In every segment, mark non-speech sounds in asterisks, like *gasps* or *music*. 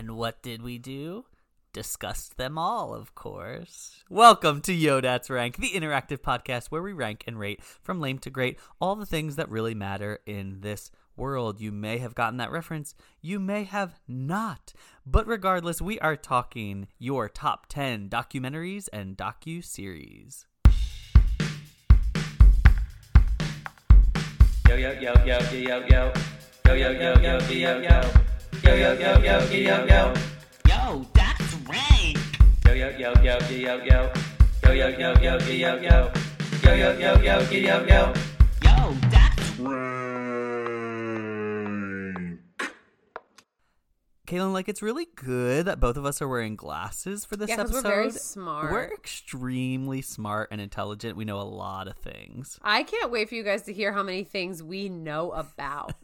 And what did we do? Discussed them all, of course. Welcome to Yodat's Rank, the interactive podcast where we rank and rate from lame to great all the things that really matter in this world. You may have gotten that reference, you may have not. But regardless, we are talking your top 10 documentaries and docu-series. Yo yo yo yo yo yo yo yo yo yo yo yo yo yo Yo yo yo yo yo yo. Yo, that's right. Yo yo yo yo yo yo. Yo yo yo yo yo yo. Yo yo yo yo yo yo. Yo, that's right. Kaylin, like it's really good that both of us are wearing glasses for this yeah, episode. We're very smart. We're extremely smart and intelligent. We know a lot of things. I can't wait for you guys to hear how many things we know about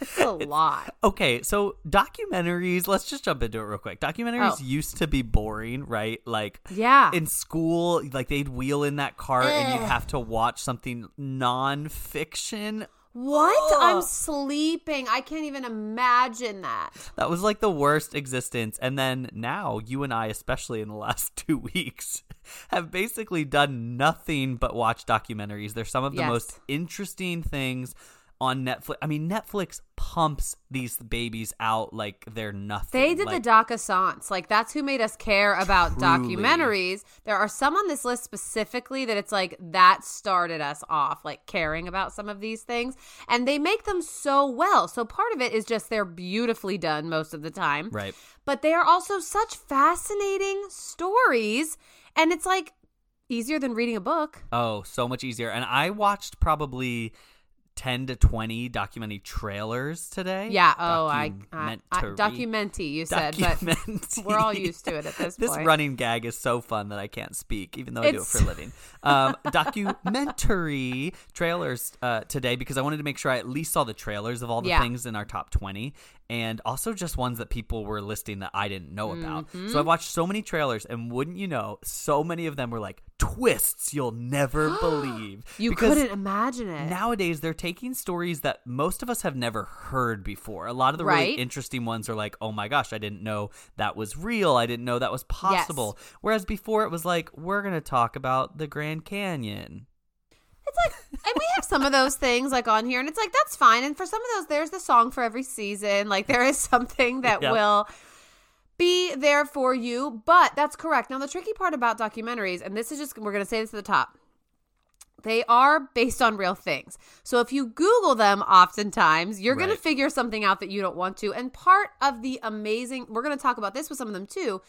it's a lot. Okay, so documentaries, let's just jump into it real quick. Documentaries Oh. used to be boring, right? Like Yeah. in school, like they'd wheel in that cart and you'd have to watch something non-fiction. what? Ugh. I'm sleeping. I can't even imagine that. That was like the worst existence. And then now, you and I, especially in the last *laughs* two weeks, have basically done nothing but watch documentaries. They're some of the Yes. most interesting things on Netflix. I mean, Netflix pumps these babies out like they're nothing. They did Like, the doc-a-science. Like that's who made us care about Truly. documentaries. There are some on this list specifically that it's like that started us off, like caring about some of these things. And they make them so well. So part of it is just they're beautifully done most of the time. Right. But they are also such fascinating stories. And it's like easier than reading a book. Oh, so much easier. And I watched probably 10 to 20 documentary trailers today. Yeah. Oh, I, I, I. You said, but we're all used to it at this *laughs* This point. This running gag is so fun that I can't speak, even though I do it for a living. Um, documentary trailers uh, today because I wanted to make sure I at least saw the trailers of all the Yeah. things in our top 20 and also just ones that people were listing that I didn't know about. Mm-hmm. So I've watched so many trailers, and wouldn't you know, so many of them were like twists you'll never *gasps* believe. you Because couldn't imagine it. Nowadays, they're taking stories that most of us have never heard before. A lot of the really interesting ones are like, oh my gosh, I didn't know that was real. I didn't know that was possible. Whereas before, it was like, we're going to talk about the Grand Canyon. It's like, and we have some of those things like on here, and it's like that's fine. And for some of those, there's the song for every season. Like there is *laughs* something that Yeah. will be there for you. But that's correct. Now the tricky part about documentaries, and this is just we're gonna say this at the top. They are based on real things. So if you Google them, oftentimes you're going to figure something out that you don't want to. And part of the amazing, we're going to talk about this with some of them too.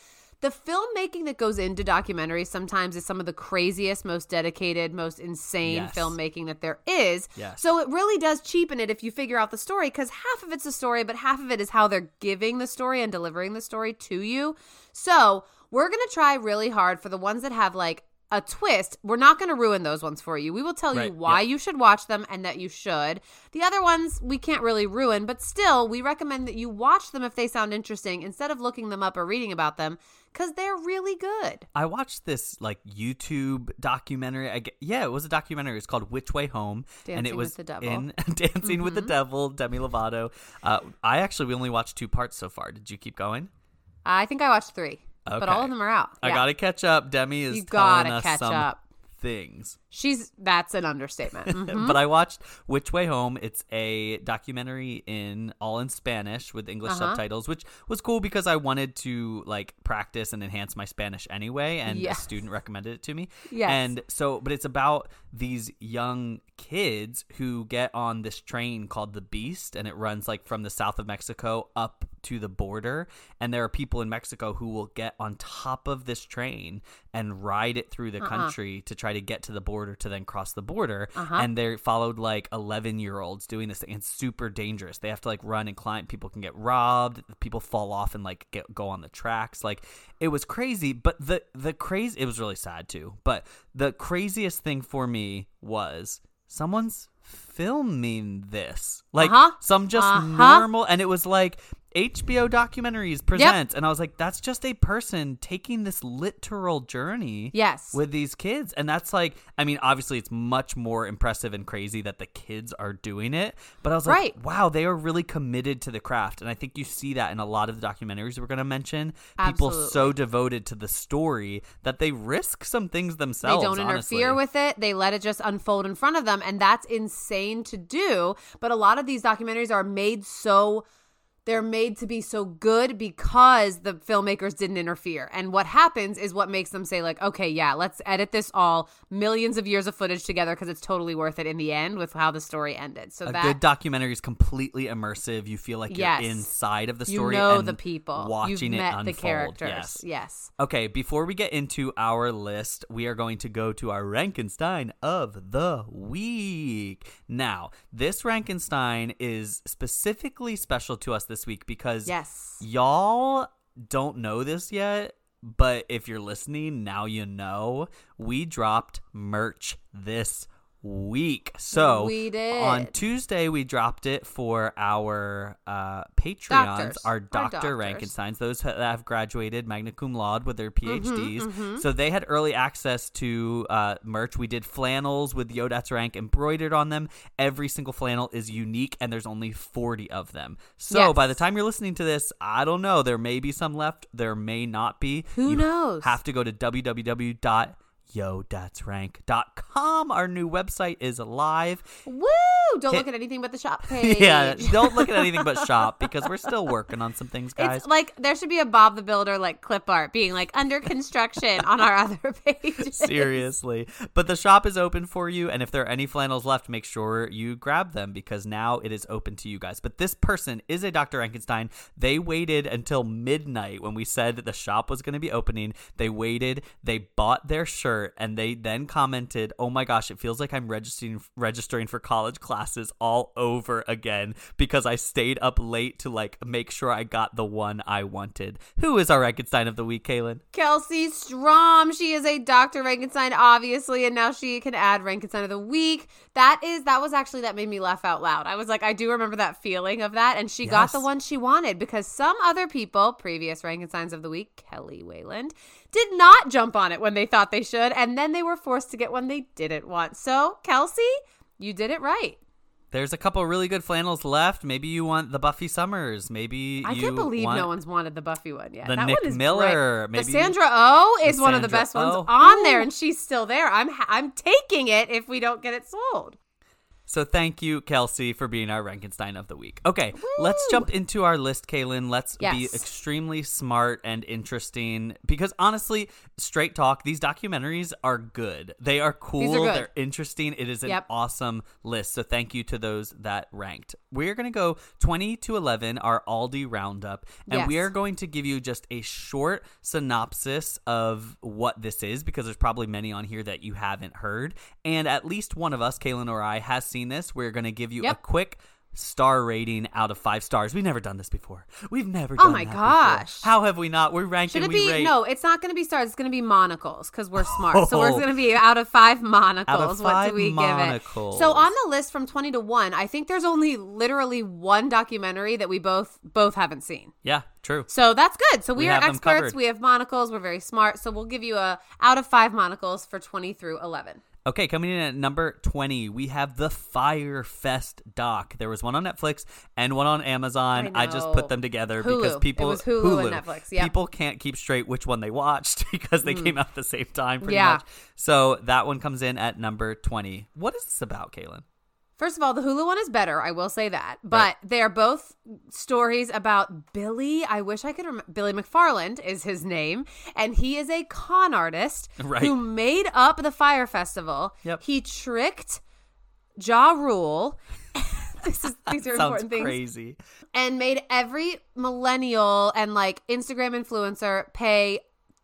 The filmmaking that goes into documentaries sometimes is some of the craziest, most dedicated, most insane Yes. filmmaking that there is. Yes. So it really does cheapen it if you figure out the story because half of it's a story, but half of it is how they're giving the story and delivering the story to you. So we're going to try really hard for the ones that have like a twist. We're not going to ruin those ones for you. We will tell Right, you why yep. you should watch them and that you should. The other ones we can't really ruin, but still, we recommend that you watch them if they sound interesting instead of looking them up or reading about them because they're really good. I watched this like YouTube documentary. I yeah, it was a documentary. It's called Which Way Home, and Dancing it with was the Devil. in *laughs* Dancing with the Mhm. Devil, Demi Lovato. Uh, I actually we only watched two parts so far. Did you keep going? I think I watched three, but all of them are out. I gotta catch up. Demi is You telling gotta us catch some up. things. She's that's an understatement. *laughs* Mhm. but I watched Which Way Home. It's a documentary in all in Spanish with English Uh-huh. subtitles, which was cool because I wanted to like practice and enhance my Spanish anyway, and Yeah. a student recommended it to me. Yes. And so, but it's about these young kids who get on this train called the Beast, and it runs like from the south of Mexico up to the border. And there are people in Mexico who will get on top of this train and ride it through the Uh-uh. country to try to get to the border to then cross the border. Uh-huh. And they followed like 11 year olds doing this thing. It's super dangerous. They have to like run and climb. People can get robbed. People fall off and like get, go on the tracks. Like it was crazy. But the, the crazy, it was really sad too. But the craziest thing for me was someone's filming this. Like Uh-huh. some just Uh-huh. normal. And it was like, HBO documentaries presents, and I was like, that's just a person taking this literal journey. Yes. with these kids and that's like i mean obviously it's much more impressive and crazy that the kids are doing it but i was like wow they are really committed to the craft and i think you see that in a lot of the documentaries we're going to mention people so devoted to the story that they risk some things themselves. They don't interfere with it. They let it just unfold in front of them. And that's insane to do. But a lot of these documentaries are made so. They're made to be so good because the filmmakers didn't interfere. And what happens is what makes them say, like, okay, yeah, let's edit this all millions of years of footage together because it's totally worth it in the end with how the story ended. So a that good documentary is completely immersive. You feel like you're inside of the story. you know the people. watching You've it met unfold. the characters. Yes. yes. Okay, before we get into our list, we are going to go to our Rankenstein of the week. Now, this Rankenstein is specifically special to us this week because Yes. y'all don't know this yet, but if you're listening, now you know. We dropped merch this week. So We did. on Tuesday we dropped it for our uh Patreons, Doctors. our Dr. Rankensteins, those that have graduated magna cum laude with their PhDs. Mm-hmm, So they had early access to uh, merch. We did flannels with Yodats Rank embroidered on them. Every single flannel is unique, and there's only 40 of them. So Yes. by the time you're listening to this, I don't know. There may be some left. There may not be. Who You knows? Have to go to www.yodatsrank.com. Our new website is live. Woo! Don't Hit- look at anything but the shop *laughs* page. Yeah, don't look at anything but shop *laughs* because we're still working on some things, guys. It's like there should be a Bob the Builder like clip art being like under construction on our other *laughs* pages. Seriously. But the shop is open for you. And if there are any flannels left, make sure you grab them because now it is open to you guys. But this person is a Dr. Rankenstein. They waited until midnight when we said that the shop was going to be opening. They waited, they bought their shirt, and they then commented, Oh my gosh, it feels like I'm registering registering for college classes all over again because I stayed up late to like make sure I got the one I wanted. Who is our Rankenstein of the week, Kaylin? Kelsey Strom. She is a Dr. Rankenstein, obviously, and now she can add Rankenstein of the week. That is that was actually that made me laugh out loud. I was like, I do remember that feeling of that, and she got the one she wanted because some other people, previous Rankensteins of the week, Kelly Wayland, did not jump on it when they thought they should, and then they were forced to get one they didn't want. So, Kelsey, you did it right. There's a couple really good flannels left. Maybe you want the Buffy Summers. Maybe I can't believe no one's wanted the Buffy one yet. the that Nick one is Miller, Great. maybe- the Sandra Oh is one of the best ones Oh. on there, and she's still there. I'm ha- I'm taking it if we don't get it sold. So thank you, Kelsey, for being our Rankenstein of the week. Okay, let's jump into our list, Kaylin. Let's be extremely smart and interesting because honestly, straight talk, these documentaries are good. They are cool. good. They're interesting. It is an Yep. awesome list. So thank you to those that ranked. We're gonna go twenty to eleven, our Aldi roundup, and we are going to give you just a short synopsis of what this is because there's probably many on here that you haven't heard. And at least one of us, Kaylin or I, has seen this. We're going to give you a quick star rating out of five stars. We've never done this before. We've never Oh my gosh. before. How have we not? We're ranking. Should it be rate. no? It's not going to be stars. It's going to be monocles because we're smart. so we're *laughs* Oh. going to be out of five monocles. Of what do we give it? So on the list from twenty to one, I think there's only literally one documentary that we both both haven't seen. Yeah, true. So that's good. So we, We are experts. We have monocles. We're very smart. So we'll give you a out of five monocles for twenty through eleven. Okay, coming in at number 20, we have the Fyre Fest doc. There was one on Netflix and one on Amazon. I I, just put them together because people was Hulu and Netflix. People can't keep straight which one they watched *laughs* because they came out at the same time pretty Mm. Yeah. much. So that one comes in at number 20. What is this about, Kaylin? First of all, the Hulu one is better. I will say that. But they're both stories about Billy. I wish I could remember. Billy McFarland is his name. And he is a con artist *laughs* Right. who made up the Fyre Festival. Yep. He tricked Ja Rule. *laughs* this is, *laughs* these are important things. crazy. And made every millennial and like Instagram influencer pay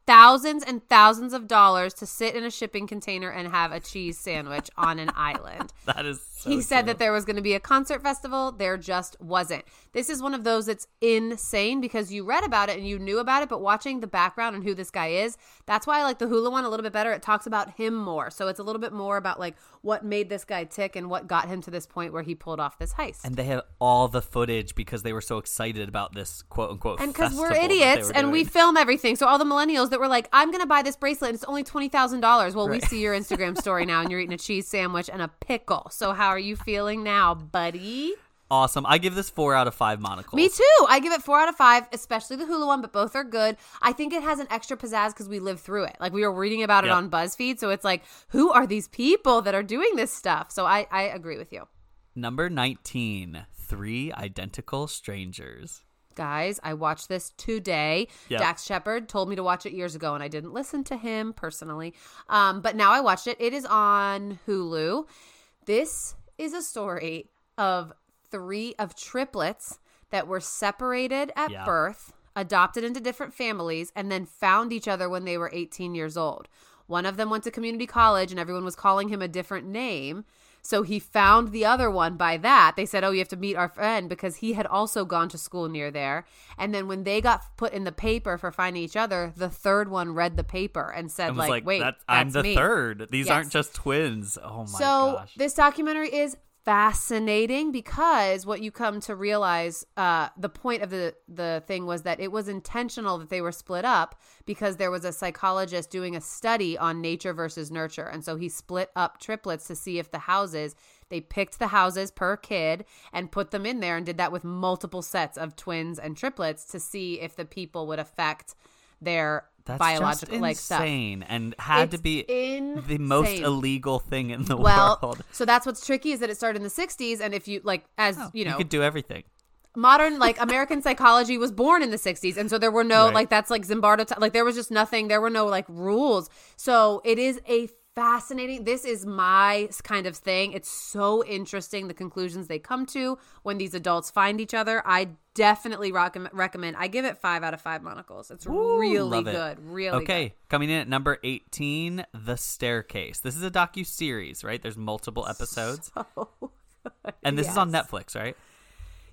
thousands and thousands of dollars to sit in a shipping container and have a cheese sandwich on an island. That is. So he said that there was going to be a concert festival. There just wasn't. This is one of those that's insane because you read about it and you knew about it, but watching the background and who this guy is, that's why I like the Hulu one a little bit better. It talks about him more. So it's a little bit more about like what made this guy tick and what got him to this point where he pulled off this heist. And they have all the footage because they were so excited about this quote unquote. and because we're festival that they idiots and we film everything. So all the millennials that were like, I'm going to buy this bracelet and it's only $20,000. Well, we see your Instagram story now and you're eating a cheese sandwich and a pickle. So how are you feeling now, buddy? awesome. I give this four out of five monocles. Me too. I give it four out of five, especially the Hulu one, but both are good. I think it has an extra pizzazz because we lived through it. Like we were reading about it Yep. on BuzzFeed. So it's like, who are these people that are doing this stuff? So I, I agree with you. Number nineteen. Three identical strangers. Guys, I watched this today. Yep. Dax Shepard told me to watch it years ago, and I didn't listen to him personally. Um, but now I watched it. It is on Hulu. This is a story of three of triplets that were separated at Yeah. birth, adopted into different families, and then found each other when they were 18 years old. One of them went to community college, and everyone was calling him a different name. So he found the other one by that. They said, Oh, you have to meet our friend because he had also gone to school near there. And then when they got put in the paper for finding each other, the third one read the paper and said, And like, like, wait, that's, I'm the me." third. These Yes. aren't just twins. Oh my so gosh. this documentary is fascinating because what you come to realize uh, the point of the the thing was that it was intentional that they were split up because there was a psychologist doing a study on nature versus nurture. And so he split up triplets to see if the houses they picked the houses per kid and put them in there and did that with multiple sets of twins and triplets to see if the people would affect their That's biological just like stuff insane and had to It's be the most illegal thing in the well, world. *laughs* so that's what's tricky is that it started in the 60s and if you like as oh, you know you could do everything. modern like American *laughs* psychology was born in the 60s and so there were no Right. like that's like Zimbardo like there was just nothing there were no like rules. So it is a fascinating this is my kind of thing. It's so interesting the conclusions they come to when these adults find each other. I definitely rock- recommend. I give it 5 out of 5 monocles. It's Ooh, really it. good. Really okay, good. coming in at number 18, The Staircase. This is a docu series, right? There's multiple episodes. *laughs* and this is on Netflix, right?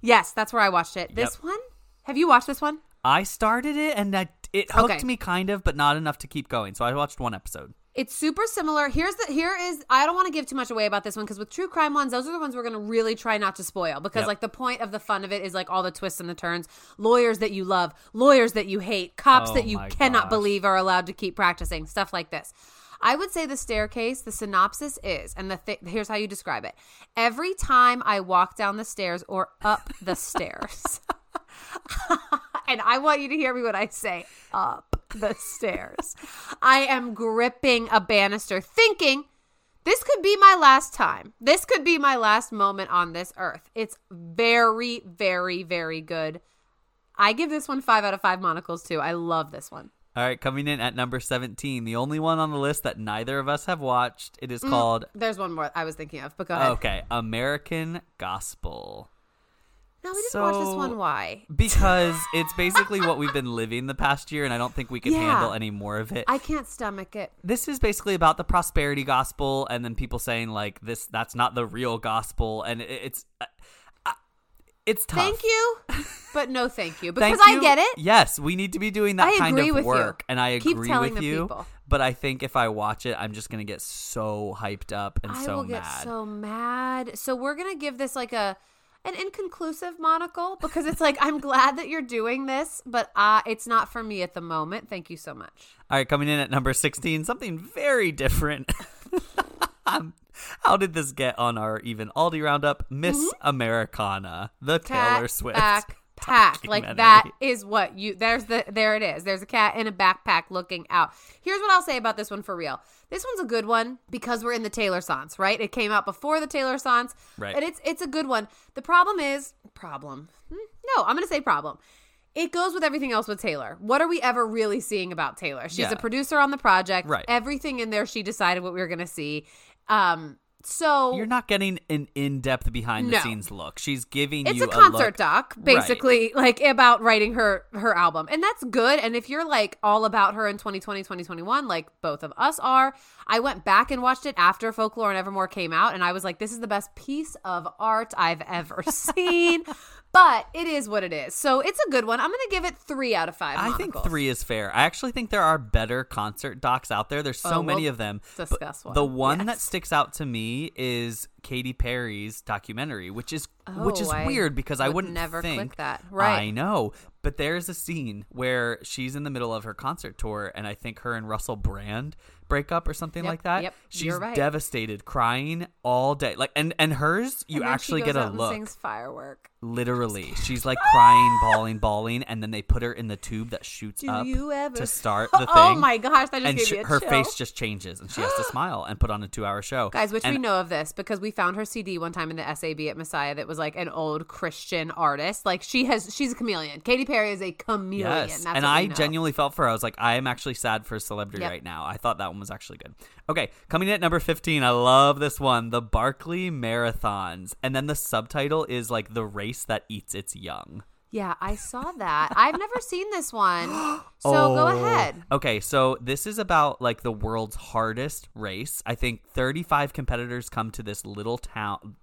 Yes, that's where I watched it. This Yep. one? Have you watched this one? I started it and that it hooked Okay. me kind of, but not enough to keep going. So I watched one episode. It's super similar. Here's the here is I don't want to give too much away about this one because with true crime ones, those are the ones we're gonna really try not to spoil because Yep. like the point of the fun of it is like all the twists and the turns, lawyers that you love, lawyers that you hate, cops Oh that you cannot gosh. believe are allowed to keep practicing, stuff like this. I would say the staircase, the synopsis is, and the th- here's how you describe it. Every time I walk down the stairs or up the stairs, *laughs* *laughs* and I want you to hear me when I say up the stairs. I am gripping a banister, thinking this could be my last time. This could be my last moment on this earth. It's very, very, very good. I give this one five out of five monocles too. I love this one. All right, coming in at number 17, the only one on the list that neither of us have watched. It Mm. called, There's one more I was thinking of, but go ahead. okay, American Gospel. No, we didn't watch this one. Why? Because it's basically what we've *laughs* been living the past year, and I don't think we can Yeah. handle any more of it. I can't stomach it. this is basically about the prosperity gospel and then people saying like this that's not the real gospel and it's uh, uh, it's tough Thank you, but no thank you. *laughs* Thank Because I you. get it. yes we need to be doing that I kind of with you. work and i agree Keep telling with the you people. but i think if i watch it i'm just gonna get so hyped up and I so will mad get so mad. So we're gonna give this like a an inconclusive monocle because it's like I'm glad that you're doing this, but uh, it's not for me at the moment. Thank you so much. all right coming in at number 16 something very different. *laughs* Um, how did this get on our even aldi roundup? Miss americana the taylor swift backpack, like that is what you. There's the there it is. There's a cat in a backpack looking out. Here's what I'll say about this one for real. This one's a good one because we're in the Taylor Sons, right? It came out before the Taylor Sons, Right. And it's it's a good one. The problem is problem. Hmm, No, I'm gonna say problem. It goes with everything else with Taylor. What are we ever really seeing about Taylor? She's Yeah. a producer on the project. Right. Everything in there, she decided what we were to see. Um, So You're not getting an in-depth behind the No. scenes look. She's giving it's you a concert look. doc basically like about writing her her album and that's good and if you're like all about her in 2020 2021 like both of us are i went back and watched it after folklore and evermore came out and i was like this is the best piece of art i've ever *laughs* seen but it is what it is so it's a good one i'm gonna give it three out of five I think three is fair. I actually think there are better concert docs out there. There's so Oh, many we'll of them. Discuss one. The one that sticks out to me is Katy Perry's documentary, which is oh, which is Oh, I weird because I would wouldn't never click think that. Right. I know, but there's a scene where she's in the middle of her concert tour, and I think her and Russell Brand break up or something Yep, like that. yep, she's you're right. devastated, crying all day. Like and and hers, you And actually get a and look. sings firework Literally, she's like crying, bawling, bawling, and then they put her in the tube that shoots Do up ever- to start *laughs* the oh thing. oh my gosh that just and gave sh- me a her chill. face just changes, and she has to *gasps* smile and put on a two-hour show. Guys, which we know of this because we found her CD one time in the SAB at Messiah that was like an old Christian artist. Like she has, she's a chameleon. Katy Perry is a chameleon. Yes, That's and I know. genuinely felt for her. I was like, I am actually sad for a celebrity Yep. right now. I thought that one was actually good. Okay, coming in at number 15, I love this one the Barkley Marathons. And then the subtitle is like the race that eats its young. Yeah, I saw that. I've never *laughs* seen this one, *gasps* so go Oh. ahead. Okay, so this is about like the world's hardest race. I think 35 competitors come to this little town,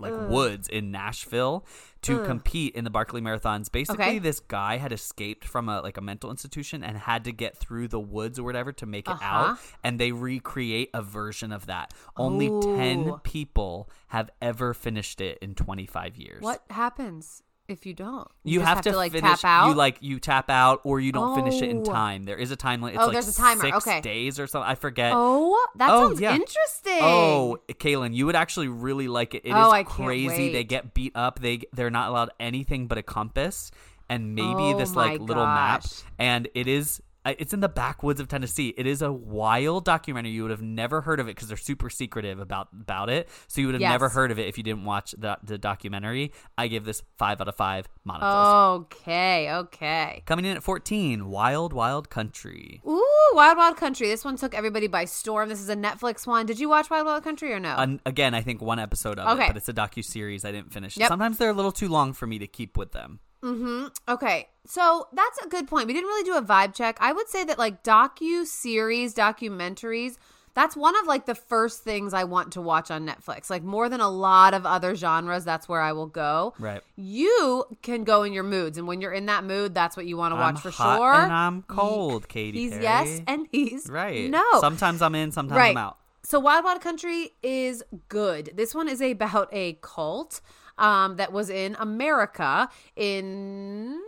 like woods in Nashville, to compete in the Barkley Marathons. Basically, Okay. this guy had escaped from a like a mental institution and had to get through the woods or whatever to make it Uh-huh. out, and they recreate a version of that. Only 10 people have ever finished it in 25 years. What happens if you don't? You, just have, to, like finish. tap out. You like you tap out, or you don't finish it in Oh. time. There is a time limit. It's Oh, like there's a timer. Six Okay. days or something. I forget. oh, that Oh, sounds yeah. interesting. Oh, Kaylin, you would actually really like it. It oh, is Oh, I crazy. They get beat up. They they're not allowed anything but a compass and maybe Oh this like little map. And it is it's in the backwoods of Tennessee. It is a wild documentary. You would have never heard of it because they're super secretive about about it. So you would have Yes. never heard of it if you didn't watch the the documentary. I give this five out of five monocles. Okay, okay. Coming in at 14, Wild Wild Country. Ooh, Wild Wild Country. This one took everybody by storm. This is a Netflix one. Did you watch Wild Wild Country or no? Again, I think one episode of Okay. it, but it's a docu series. I didn't finish. Yep. Sometimes they're a little too long for me to keep with them. Mm-hmm. Okay, so that's a good point. We didn't really do a vibe check. I would say that like docu series, documentaries, that's one of like the first things I want to watch on Netflix. Like more than a lot of other genres, that's where I will go. Right. You can go in your moods, and when you're in that mood, that's what you want to I'm watch for hot sure. and I'm cold, Katy He's Perry. yes and he's right. No. Sometimes I'm in, sometimes right. I'm out. So Wild Wild Country is good. This one is about a cult um, that was in America in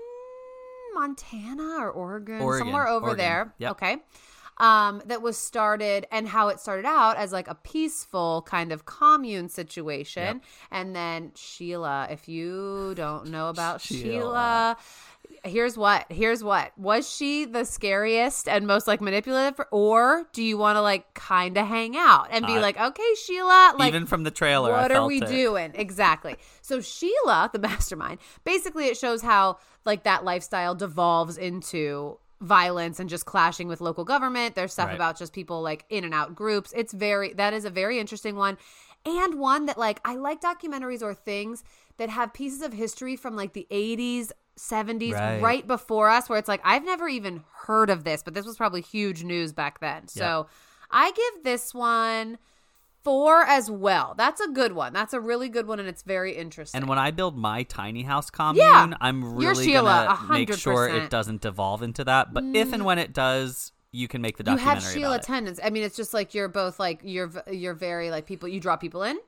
Montana or Oregon, Oregon, somewhere over Oregon. there. Yep. Okay. Um, that was started and how it started out as like a peaceful kind of commune situation. Yep. And then Sheila, if you don't know about Sheila. Sheila, here's what here's what. Was she the scariest and most like manipulative or do you want to like kind of hang out and be Uh, like okay sheila like Even from the trailer, I what are we it. doing? Exactly. So sheila the mastermind basically it shows how like that lifestyle devolves into violence and just clashing with local government. There's stuff Right. about just people like in and out groups. It's very that is a very interesting one. And one that like i like documentaries or things that have pieces of history from like the 80s 70s Right. right, before us where it's like i've never even heard of this but this was probably huge news back then so i give this one four as well that's a good one that's a really good one and it's very interesting And when I build my tiny house commune, Yeah. I'm really Sheila, gonna make sure it doesn't devolve into that. But if and when it does, you can make the documentary. you have Sheila attendance. I mean, it's just like you're both like you're you're very like people. You draw people in,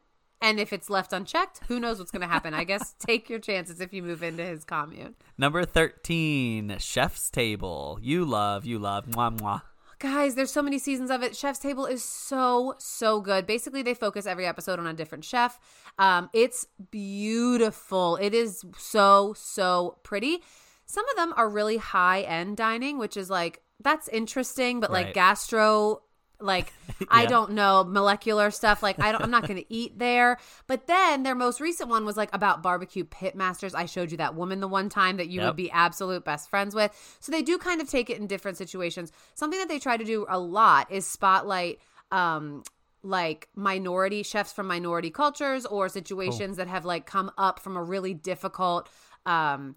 and if it's left unchecked, who knows what's going to happen? I guess *laughs* take your chances if you move into his commune. Number 13, Chef's Table. You love, you love. Mwah, mwah. Guys, there's so many seasons of it. Chef's Table is so so good. Basically, they focus every episode on a different chef. Um, it's beautiful. It is so so pretty. Some of them are really high end dining, which is like that's interesting, but like gastro like *laughs* I don't know molecular stuff. Like I don't, I'm not going to eat there. But then their most recent one was like about barbecue pit masters. I showed you that woman the one time that you Yep. would be absolute best friends with. So they do kind of take it in different situations. Something that they try to do a lot is spotlight um like minority chefs from minority cultures or situations that have like come up from a really difficult um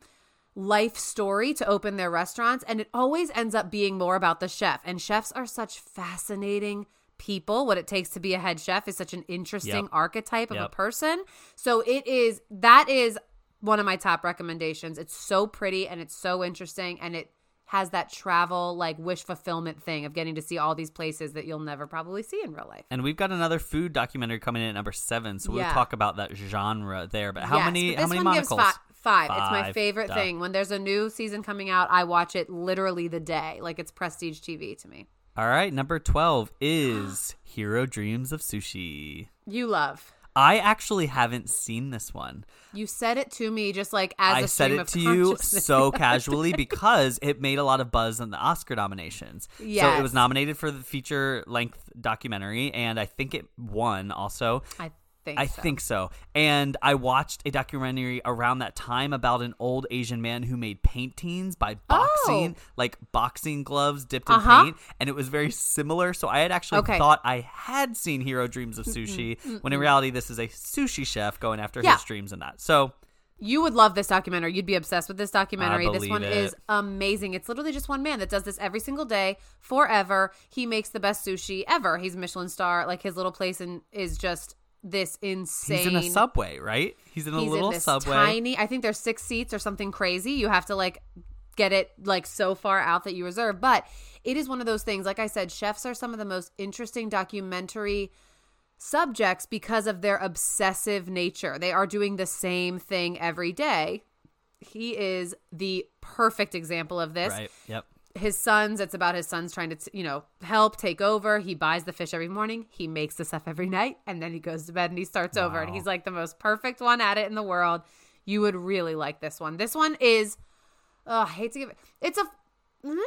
life story to open their restaurants and it always ends up being more about the chef. And chefs are such fascinating people. What it takes to be a head chef is such an interesting Yep. archetype of a person. So it is that is one of my top recommendations. It's so pretty and it's so interesting and it has that travel like wish fulfillment thing of getting to see all these places that you'll never probably see in real life And we've got another food documentary coming in at number seven, so we'll Yeah. talk about that genre there. But how Yes, many? but how many one gives monocles? fi- five. It's my favorite Duh. thing. When there's a new season coming out, I watch it literally the day. Like it's prestige TV to me. All right, number twelve is Jiro Dreams of Sushi. You love. I actually haven't seen this one. You said it to me just like as I a said it to you so *laughs* casually because it made a lot of buzz in the Oscar nominations. Yeah, So it was nominated for the feature length documentary, and I think it won also. I think. I so. think so. And I watched a documentary around that time about an old Asian man who made paintings by boxing, like boxing gloves dipped in Oh. Uh-huh. paint. And it was very similar. So I had actually Okay. thought I had seen Jiro Dreams of Sushi, when in reality, this is a sushi chef going after Yeah. his dreams and that. So You would love this documentary. You'd be obsessed with this documentary. This one it. is amazing. It's literally just one man that does this every single day forever. He makes the best sushi ever. He's a Michelin star. Like his little place in, is just this insane. he's in a subway, right? He's in a He's little in this subway. tiny. I think there's six seats or something crazy. You have to like get it like so far out that you reserve. But it is one of those things. Like I said, chefs are some of the most interesting documentary subjects because of their obsessive nature. They are doing the same thing every day. He is the perfect example of this Right. Yep. His sons it's about his sons trying to you know help take over. He buys the fish every morning. He makes the stuff every night and then he goes to bed and he starts over. And he's like the most perfect one at it in the world. You would really like this one. This one is oh, i hate to give it it's a mm,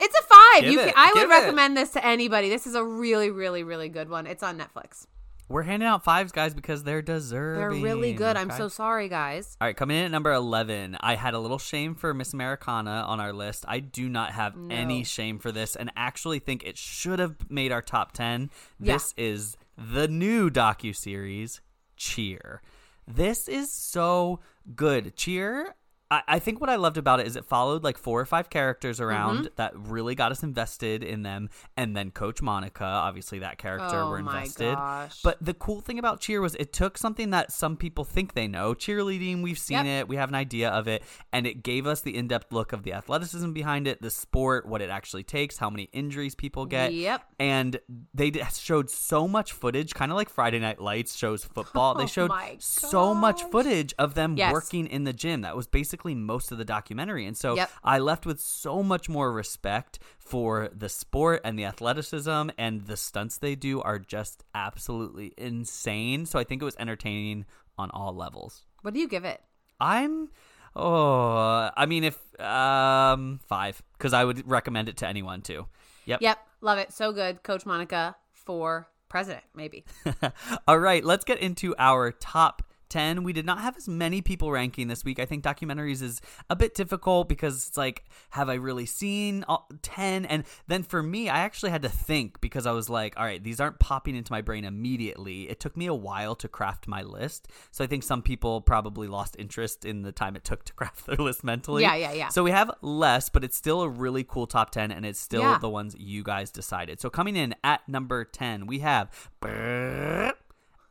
it's a five. Give you it, can, i would it. recommend this to anybody. This is a really really really good one. It's on netflix We're handing out fives, guys, because they're deserving. they're really good i'm so sorry guys All right, coming in at number 11, I had a little shame for Miss Americana on our list. I do not have any shame for this and actually think it should have made our top 10. Yeah. This is the new docu-series, Cheer. This is so good. Cheer, I, I think what I loved about it is it followed like four or five characters around Mm-hmm. that really got us invested in them. And then Coach Monica, obviously that character Oh we're invested. But the cool thing about cheer was it took something that some people think they know cheerleading we've seen Yep. it we have an idea of it and it gave us the in-depth look of the athleticism behind it the sport what it actually takes how many injuries people get Yep. and they showed so much footage kind of like friday night lights shows *laughs* football they Oh showed so much footage of them Yes. working in the gym that was basically most of the documentary and so Yep. i left with so much more respect for the sport and the athleticism and the stunts they do are just absolutely insane. So I think it was entertaining on all levels. what do you give it I'm oh, I mean if um 5 cuz I would recommend it to anyone too. Yep. yep love it so good coach monica for president maybe *laughs* All right, let's get into our top 10. We did not have as many people ranking this week. I think documentaries is a bit difficult because it's like, have I really seen 10? And then for me, I actually had to think because I was like, all right, these aren't popping into my brain immediately. It took me a while to craft my list. So I think some people probably lost interest in the time it took to *laughs* craft their list mentally. Yeah, yeah, yeah. So we have less, but it's still a really cool top 10 and it's still Yeah. the ones you guys decided. So coming in at number 10, we have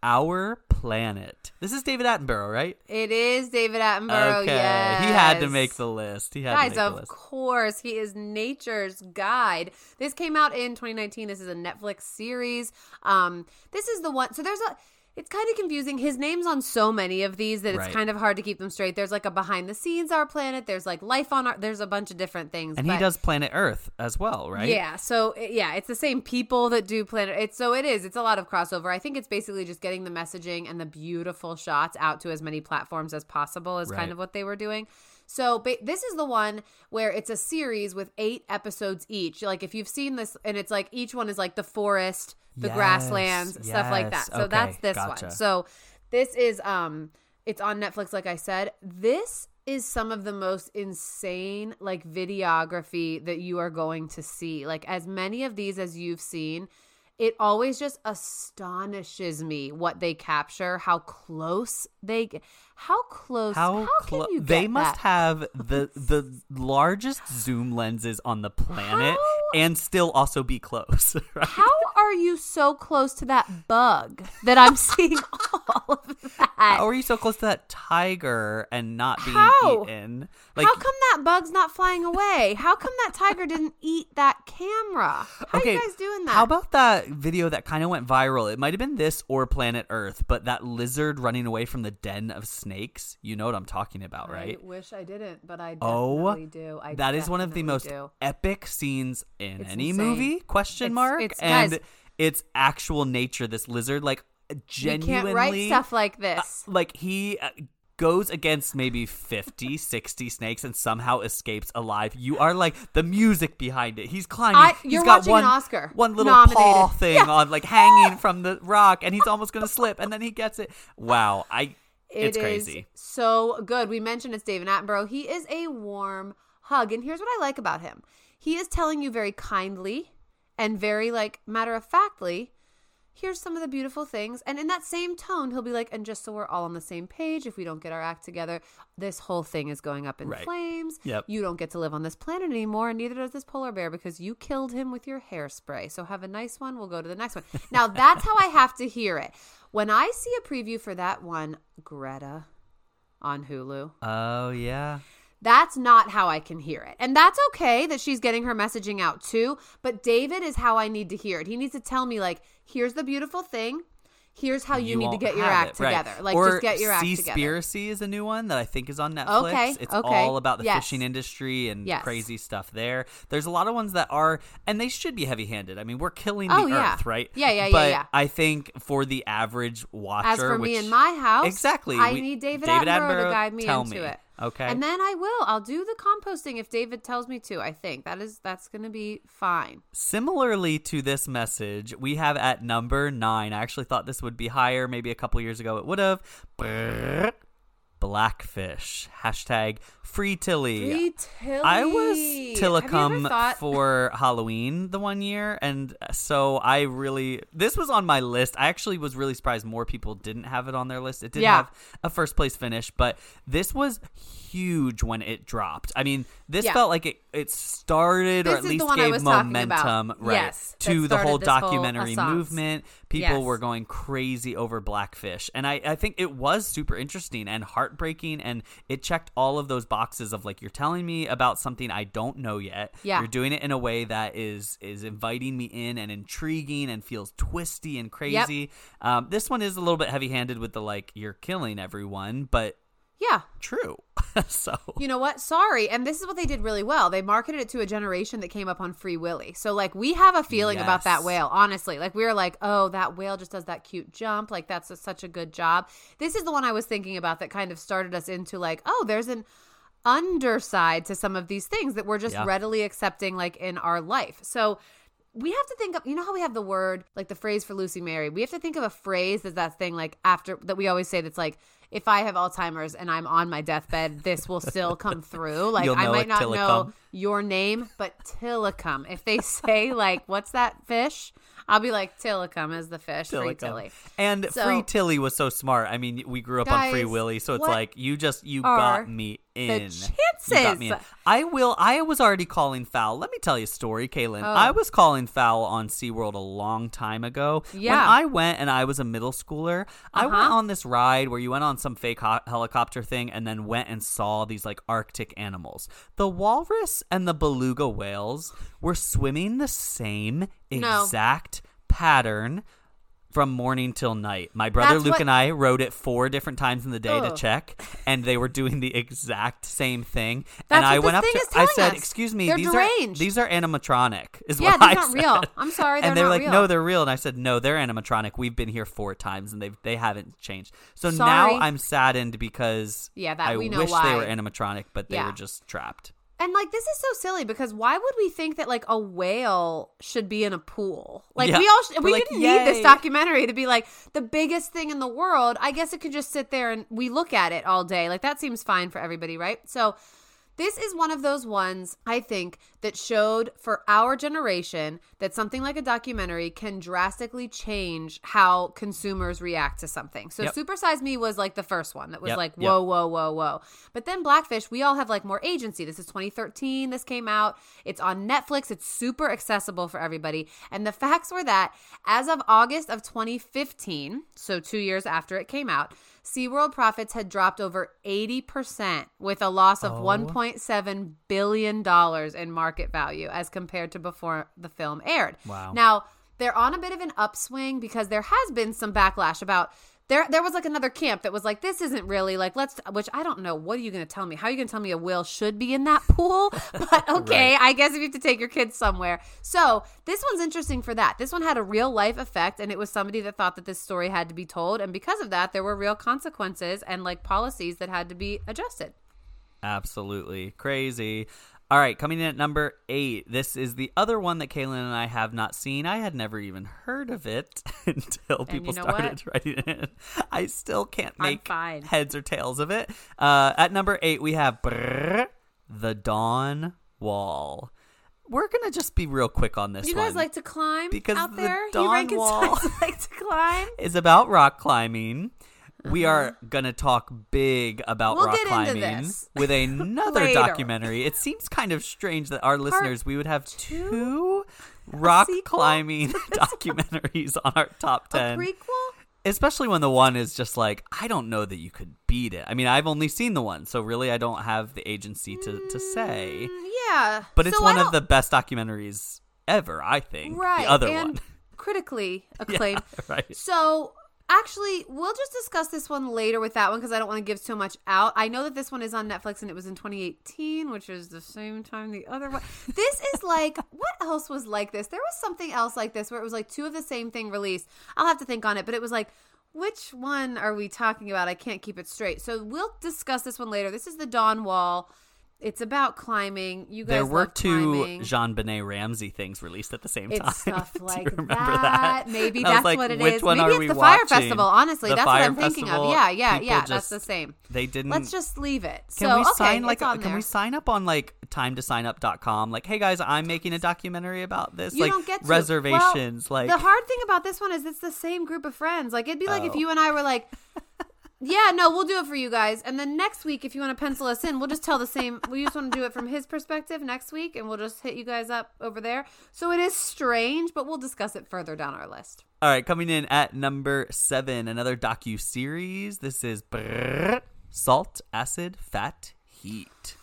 Our Planet. This is David Attenborough, right? It is David Attenborough. okay. Yes. He had to make the list. He had Guys, to make the list. of course, he is nature's guide. This came out in 2019. This is a Netflix series. Um, this is the one. So there's a. It's kind of confusing. His name's on so many of these that it's Right. kind of hard to keep them straight. There's like a behind the scenes Our Planet. There's like life on our. There's a bunch of different things. And he does Planet Earth as well, right? Yeah, so yeah, it's the same people that do Planet. It's so it is. It's a lot of crossover. I think it's basically just getting the messaging and the beautiful shots out to as many platforms as possible is Right. kind of what they were doing. So ba- this is the one where it's a series with eight episodes each. Like if you've seen this, and it's like each one is like the forest, the Yes, grasslands, stuff like that. yes. So that's this gotcha. one. So this is um, it's on Netflix. Like I said, this is some of the most insane like videography that you are going to see. Like as many of these as you've seen, it always just astonishes me what they capture, how close they get. How close? How, How, clo- can you get they must that? have the *laughs* the largest zoom lenses on the planet How- and still also be close. *laughs* Right? How are you so close to that bug that I'm *laughs* seeing all of that? How are you so close to that tiger and not being How? eaten? Like How come that bug's not flying away? How come that tiger didn't eat that camera? How okay, are you guys doing that? How about that video that kind of went viral? It might have been this or Planet Earth, but that lizard running away from the den of snakes. You know what I'm talking about, right? I wish I didn't, but I Oh, do. I that is one of the most do. epic scenes in It's any insane. movie? Question It's- mark. it's- and guys- its actual nature, this lizard, like You genuinely, can't write stuff like uh, this. like he. Uh, goes against maybe 50 60 snakes and somehow escapes alive you are like the music behind it he's climbing I- he's you're got watching one an Oscar one little nominated. paw thing Yeah. on like hanging from the rock and he's almost gonna slip and then he gets it wow i It it's is crazy so good. We mentioned it's David Attenborough. He is a warm hug, and here's what I like about him: he is telling you very kindly and very like matter of factly. Here's some of the beautiful things, and in that same tone, he'll be like, "And just so we're all on the same page, if we don't get our act together, this whole thing is going up in Right. flames. Yep. You don't get to live on this planet anymore, and neither does this polar bear because you killed him with your hairspray. So have a nice one. We'll go to the next one. *laughs* Now that's how I have to hear it. When I see a preview for that one, Greta on Hulu, oh yeah that's not how I can hear it. And that's okay that she's getting her messaging out too. But David is how I need to hear it. He needs to tell me, like, here's the beautiful thing. Here's how you, need to get your act it, right. together. Like, or just get your act together. Or Seaspiracy is a new one that I think is on Netflix. Okay, It's okay, all about the yes. fishing industry and Yes. crazy stuff there. There's a lot of ones that are, and they should be heavy-handed. I mean, we're killing Oh, the yeah. earth, right? Yeah, yeah, yeah, but yeah. I think for the average watcher, As for me which- in my house, exactly, I we- need David, David Attenborough, Attenborough, to guide me tell into me. it. Okay. And then I will. I'll do the composting if David tells me to. I think that is that's going to be fine. Similarly to this message, we have at number nine. I actually thought this would be higher. Maybe a couple years ago it would have. Blackfish. Hashtag free Tilly. Free Tilly. I was Have you ever Tilikum thought- *laughs* for Halloween the one year, and so I really this was on my list. I actually was really surprised more people didn't have it on their list. It didn't Yeah. have a first place finish, but this was huge when it dropped. I mean, this Yeah. felt like it it started or at least gave momentum right Yes, to the whole this whole documentary movement. People Yes. were going crazy over Blackfish, and I I think it was super interesting and heartbreaking, and it checked all of those boxes of like you're telling me about something I don't know yet. Yeah. You're doing it in a way that is is inviting me in and intriguing and feels twisty and crazy. Um, this one is a little bit heavy handed with the like you're killing everyone, but Yeah. true. *laughs* so You know what? Sorry. And this is what they did really well. They marketed it to a generation that came up on Free Willy. So, like, we have a feeling about that whale, honestly. Like, we were like, oh, that whale just does that cute jump. Like, that's a, such a good job. This is the one I was thinking about that kind of started us into, like, oh, there's an underside to some of these things that we're just Yeah. readily accepting, like, in our life. So, we have to think of you know how we have the word like the phrase for Lucy Mary. We have to think of a phrase as that thing like after that we always say that's like if I have Alzheimer's and I'm on my deathbed, this will still come through. *laughs* Like I might not know come. your name, but Tilikum. If they *laughs* say like what's that fish? I'll be like Tilikum is the fish, free Tilikum. Tilly. And So- Free Tilly was so smart. I mean, we grew up on Free Guys, Willy, so it's like you just you got me in. You got me in. I will. I was already calling foul. Let me tell you a story, Kaylin. Oh. I was calling foul on SeaWorld a long time ago. When Yeah. I went and I was a middle schooler, I went Uh-huh. on this ride where you went on some fake ho- helicopter thing and then went and saw these like Arctic animals. The walrus and the beluga whales were swimming the same No. exact pattern from morning till night. My brother That's Luke what- and I rode it four different times in the day to check, and they were doing the exact same thing. That's and I went up to, I said, us. "Excuse me, They're these deranged." are these are animatronic." Is Yeah, what these I aren't said. real. I'm sorry, they're and they were not like, real. "No, they're real." And I said, "No, they're animatronic. We've been here four times, and they they haven't changed." So Sorry. now I'm saddened because Yeah, that I we know wish why. they were animatronic, but they Yeah. were just trapped. And like this is so silly because why would we think that like a whale should be in a pool? Like Yeah. we all sh- We're like, didn't need this documentary to be like the biggest thing in the world. I guess it could just sit there and we look at it all day. Like that seems fine for everybody, right? So This is one of those ones I think that showed for our generation that something like a documentary can drastically change how consumers react to something. So Yep. Super Size Me was like the first one that was Yep, like yep. whoa whoa whoa whoa. But then Blackfish, we all have like more agency. This is 2013 this came out. It's on Netflix. It's super accessible for everybody. And the facts were that as of August of 2015, so 2 years after it came out, SeaWorld profits had dropped over 80% with a loss of Oh. $1.7 billion in market value as compared to before the film aired. Wow. Now, they're on a bit of an upswing because there has been some backlash about there there was like another camp that was like this isn't really like let's which I don't know what are you going to tell me how are you going to tell me a whale should be in that pool *laughs* but *laughs* okay Right. I guess if you have to take your kids somewhere so this one's interesting for that this one had a real life effect and it was somebody that thought that this story had to be told and because of that there were real consequences and like policies that had to be adjusted Absolutely crazy. All right, coming in at number eight. This is the other one that Kaylin and I have not seen. I had never even heard of it *laughs* until people you know started *laughs* writing it. I still can't make heads or tails of it. Uh, at number eight, we have Brrr, The Dawn Wall. We're going to just be real quick on this you guys like to climb Because out the there Dawn you Wall- *laughs* like to climb is about rock climbing. We are gonna talk big about. We'll rock climbing *laughs* with another documentary. It seems kind of strange that our listeners we would have two? two rock climbing *laughs* *laughs* documentaries on our top a ten. prequel Especially when the one is just like, I don't know that you could beat it. I mean, I've only seen the one, so really I don't have the agency to, to say. Mm, yeah But it's So one of the best documentaries ever, I think. right The other and one. critically acclaimed right. so actually we'll just discuss this one later with that one because i don't want to give so much out. I know that this one is on netflix and it was in 2018 which is the same time the other one. This is like *laughs* what else was like this? There was something else like this where it was like two of the same thing released. I'll have to think on it but it was like which one are we talking about? I can't keep it straight. So we'll discuss this one later. This is the dawn wall it's about climbing you guys There were two climbing. JonBenét Ramsey things released at the same time. It's *laughs* stuff Do you like remember that. Maybe *laughs* And that's like, what it is. Maybe it's the Fyre? Festival. Honestly, The that's what I'm thinking of. Yeah, yeah, yeah. just- that's the same. They didn't. Let's just leave it. Can so we okay, sign like? on uh, Can there. we sign up on like time to sign up.com? Like, hey guys, I'm making a documentary about this. You like don't get to. reservations. Well, like the hard thing about this one is it's the same group of friends. Like it'd be like if Oh. you and I were like, *laughs* "Yeah, no, we'll do it for you guys," and then next week, if you want to pencil us in, we'll just tell the same. We just want to do it from his perspective next week, and we'll just hit you guys up over there. So it is strange, but we'll discuss it further down our list. All right, coming in at number seven, another docu series. This is Brrr, Salt, Acid, Fat, Heat.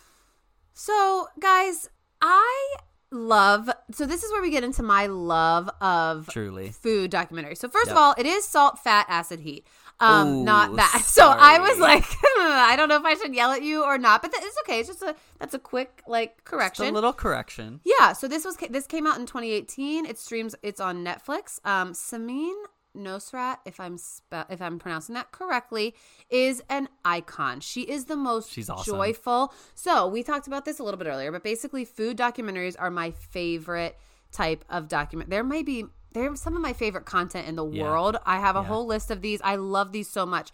So, guys, I love. So this is where we get into my love of Truly. food documentary. So first Yep. of all, it is salt, fat, acid, heat. Um, Ooh, not that. *laughs* So I was like, *laughs* I don't know if I should yell at you or not, but it's okay. It's just a that's a quick like Just correction. a little correction. yeah. So this was this came out in 2018. It streams. It's on Netflix. Um, Samin Nosrat, if I'm spe- if I'm pronouncing that correctly, is an icon. She is the most She's awesome. joyful. So we talked about this a little bit earlier, but basically, food documentaries are my favorite type of document. There may be they're some of my favorite content in the Yeah. world. I have a Yeah. whole list of these. I love these so much.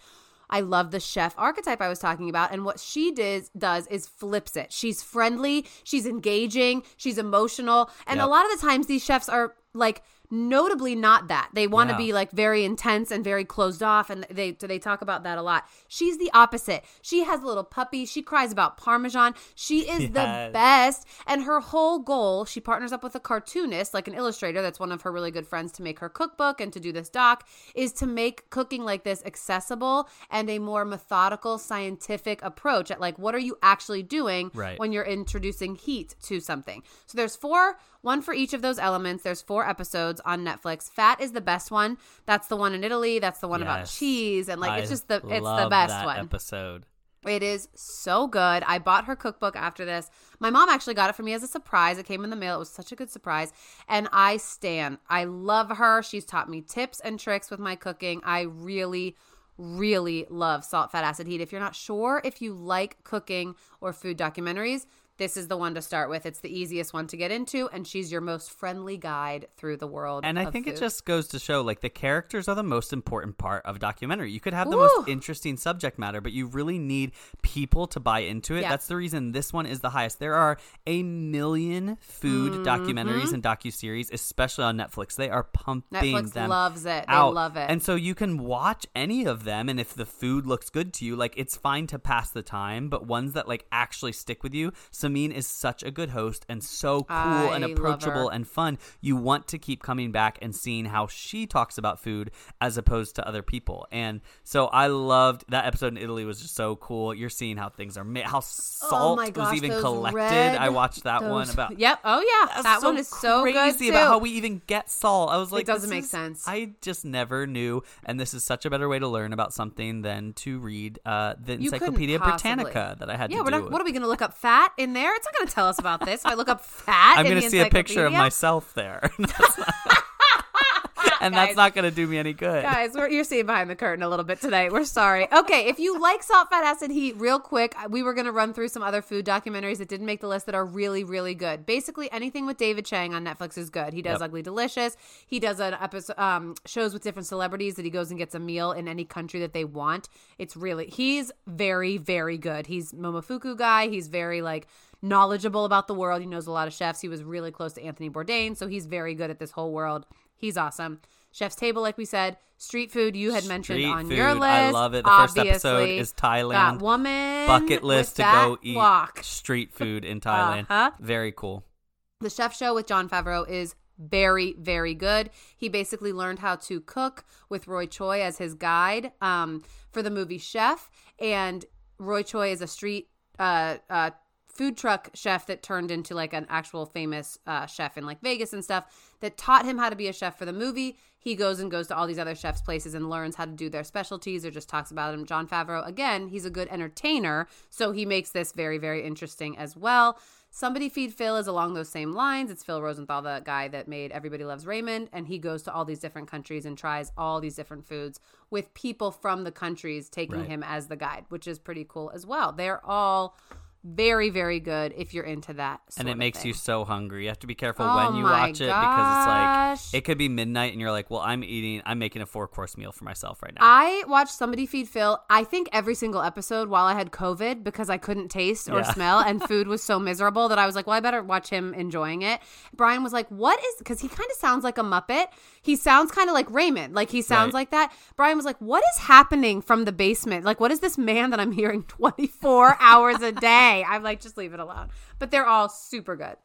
I love the chef archetype I was talking about. And what she does does is flips it. She's friendly, she's engaging, she's emotional. And a lot of the times these chefs are like notably not that. They want to Yeah. be like very intense and very closed off and they do. they talk about that a lot. She's the opposite. She has a little puppy. She cries about parmesan. She *laughs* is the best and her whole goal, she partners up with a cartoonist, like an illustrator that's one of her really good friends to make her cookbook and to do this doc is to make cooking like this accessible and a more methodical scientific approach at like what are you actually doing Right. when you're introducing heat to something. So there's four, one for each of those elements. There's four episodes on Netflix. Fat is the best one. That's the one in Italy. That's the one about cheese and like it's just the it's the best that one. episode. It is so good. I bought her cookbook after this. My mom actually got it for me as a surprise. It came in the mail. It was such a good surprise. And I stand. I love her. She's taught me tips and tricks with my cooking. I really, really love Salt, Fat, Acid, Heat. If you're not sure if you like cooking or food documentaries, this is the one to start with. It's the easiest one to get into, and she's your most friendly guide through the world. And I think it just goes to show like the characters are the most important part of a documentary. You could have the Ooh. most interesting subject matter, but you really need people to buy into it. Yeah. That's the reason this one is the highest. There are a million food Mm-hmm. documentaries and docuseries, especially on Netflix. They are pumping Netflix them loves it. They love it. And so you can watch any of them and if the food looks good to you, like it's fine to pass the time, but ones that like actually stick with you. Samin is such a good host and so cool and I love approachable and fun. You want to keep coming back and seeing how she talks about food as opposed to other people. And so I loved that episode in Italy was just so cool. You're seeing how things are made, how salt oh my was even collected. red- I watched that one about Yep. Oh yeah, that one is so good crazy about how we even get salt. I was like, doesn't make is- sense. I just never knew, and this is such a better way to learn about something than to read uh, the Encyclopedia. Britannica that I had yeah, to we're not, what are we going to look up fat in there? It's not going to tell us about this. If I look up fat, I'm going to see a picture of myself there, *laughs* *laughs* *laughs* and that's not going to do me any good. Guys, we're, you're seeing behind the curtain a little bit today. We're sorry. Okay, if you like salt, fat, acid, heat, real quick, we were going to run through some other food documentaries that didn't make the list that are really, really good. Basically, anything with David Chang on Netflix is good. He does Yep. Ugly Delicious. He does an episode um, shows with different celebrities that he goes and gets a meal in any country that they want. It's really he's very, very good. He's Momofuku guy. He's very like knowledgeable about the world. He knows a lot of chefs. He was really close to Anthony Bourdain, so he's very good at this whole world. He's awesome. Chef's Table, like we said, street food you had mentioned Street on food, your list. I love it. The first episode is Thailand. That woman Bucket list to go eat walk. street *laughs* food in Thailand. Uh-huh. Very cool. The chef show with Jon Favreau is very, very good. He basically learned how to cook with Roy Choi as his guide um, for the movie Chef. And Roy Choi is a street uh, uh, food truck chef that turned into like an actual famous uh, chef in like Vegas and stuff that taught him how to be a chef for the movie. He goes and goes to all these other chefs' places and learns how to do their specialties or just talks about them. Jon Favreau, again, he's a good entertainer, so he makes this very, very interesting as well. Somebody Feed Phil is along those same lines. It's Phil Rosenthal, the guy that made Everybody Loves Raymond, and he goes to all these different countries and tries all these different foods with people from the countries taking Right. him as the guide, which is pretty cool as well. They're all very, very good if you're into that. and it makes thing. you so hungry. You have to be careful Oh when you watch it because it's like it could be midnight and you're like, "Well, I'm eating I'm making a four-course meal for myself right now." I watched Somebody Feed Phil, I think every single episode while I had COVID because I couldn't taste or Yeah. *laughs* smell and food was so miserable that I was like, well, I better watch him enjoying it. Brian was like, what is, because he kind of sounds like a Muppet. He sounds kind of like Raymond. Like he sounds Right. like that. Brian was like, what is happening from the basement? Like, what is this man that I'm hearing *laughs* 24 hours a day? I'm like, just leave it alone. But they're all super good.